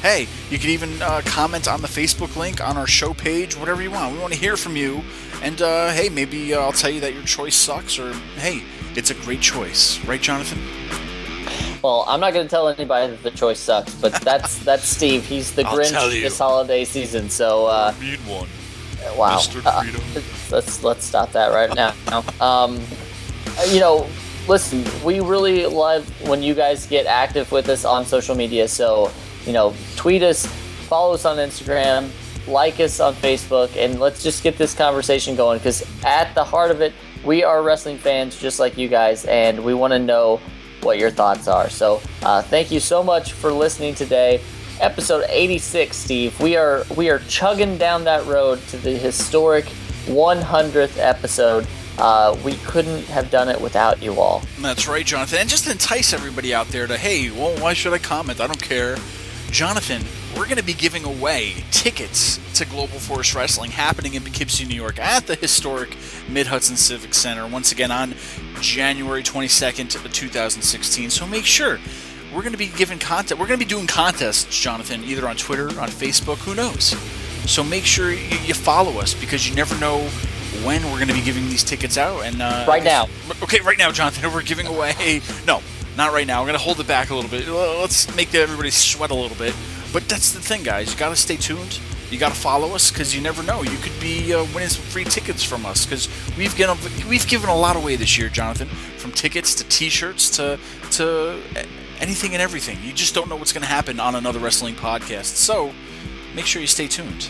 Hey, you can even uh, comment on the Facebook link on our show page, whatever you want. We want to hear from you. And uh, hey, maybe uh, I'll tell you that your choice sucks, or hey, it's a great choice, right, Jonathan?
Well, I'm not going to tell anybody that the choice sucks, but that's that's Steve. He's the Grinch this holiday season. So uh,
need one.
Wow. Uh, let's let's stop that right now. Um, you know, listen, we really love when you guys get active with us on social media. So, you know, tweet us, follow us on Instagram, like us on Facebook, and let's just get this conversation going because at the heart of it, we are wrestling fans just like you guys, and we want to know what your thoughts are. So, uh, thank you so much for listening today. Episode 86, Steve. We are we are chugging down that road to the historic 100th episode. Uh, we couldn't have done it without you all.
That's right, Jonathan. And just entice everybody out there to, hey, well, why should I comment? I don't care. Jonathan, we're going to be giving away tickets to Global Force Wrestling happening in Poughkeepsie, New York at the historic Mid Hudson Civic Center once again on January 22nd, 2016. So make sure we're going to be giving content. We're going to be doing contests, Jonathan, either on Twitter, on Facebook, who knows. So make sure you follow us because you never know when we're going to be giving these tickets out. And uh,
right now,
okay, right now, Jonathan, we're giving away. No, not right now. We're going to hold it back a little bit. Let's make everybody sweat a little bit. But that's the thing, guys. You got to stay tuned. You got to follow us because you never know. You could be uh, winning some free tickets from us because we've given we've given a lot away this year, Jonathan. From tickets to T-shirts to to anything and everything. You just don't know what's going to happen on another wrestling podcast. So make sure you stay tuned.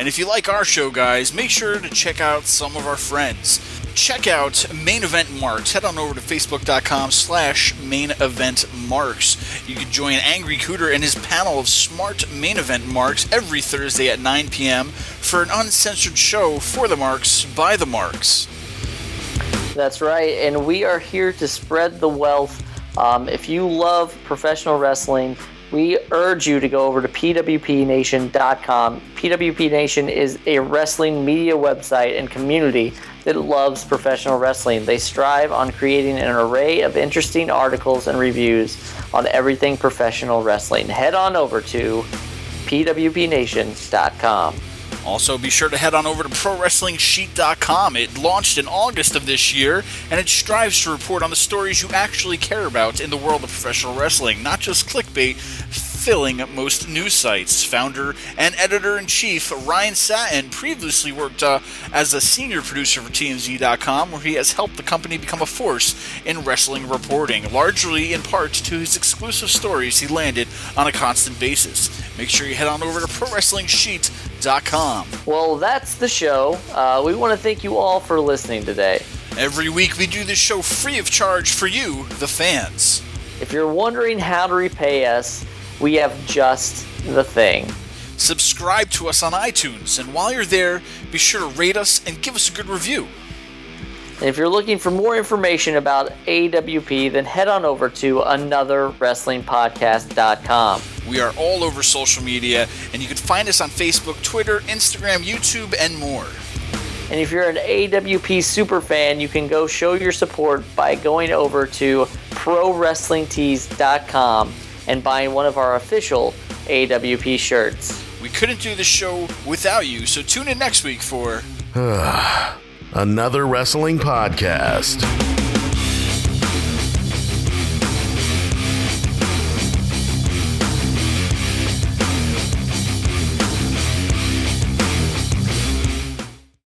And if you like our show, guys, make sure to check out some of our friends. Check out Main Event Marks. Head on over to facebook.com slash main event marks. You can join Angry Cooter and his panel of smart main event marks every Thursday at 9 p.m. for an uncensored show for the marks by the marks.
That's right, and we are here to spread the wealth. Um, if you love professional wrestling, we urge you to go over to pwpnation.com. PWP Nation is a wrestling media website and community that loves professional wrestling. They strive on creating an array of interesting articles and reviews on everything professional wrestling. Head on over to pwpnation.com.
Also, be sure to head on over to ProWrestlingSheet.com. It launched in August of this year, and it strives to report on the stories you actually care about in the world of professional wrestling, not just clickbait filling most news sites. Founder and editor in chief Ryan Satin previously worked uh, as a senior producer for TMZ.com, where he has helped the company become a force in wrestling reporting, largely in part to his exclusive stories he landed on a constant basis. Make sure you head on over to ProWrestlingSheet.com.
Well, that's the show. Uh, we want to thank you all for listening today.
Every week we do this show free of charge for you, the fans.
If you're wondering how to repay us, we have just the thing.
Subscribe to us on iTunes, and while you're there, be sure to rate us and give us a good review.
And if you're looking for more information about AWP, then head on over to anotherwrestlingpodcast.com.
We are all over social media, and you can find us on Facebook, Twitter, Instagram, YouTube, and more.
And if you're an AWP super fan, you can go show your support by going over to ProWrestlingTees.com and buying one of our official AWP shirts.
We couldn't do the show without you, so tune in next week for
Another wrestling podcast.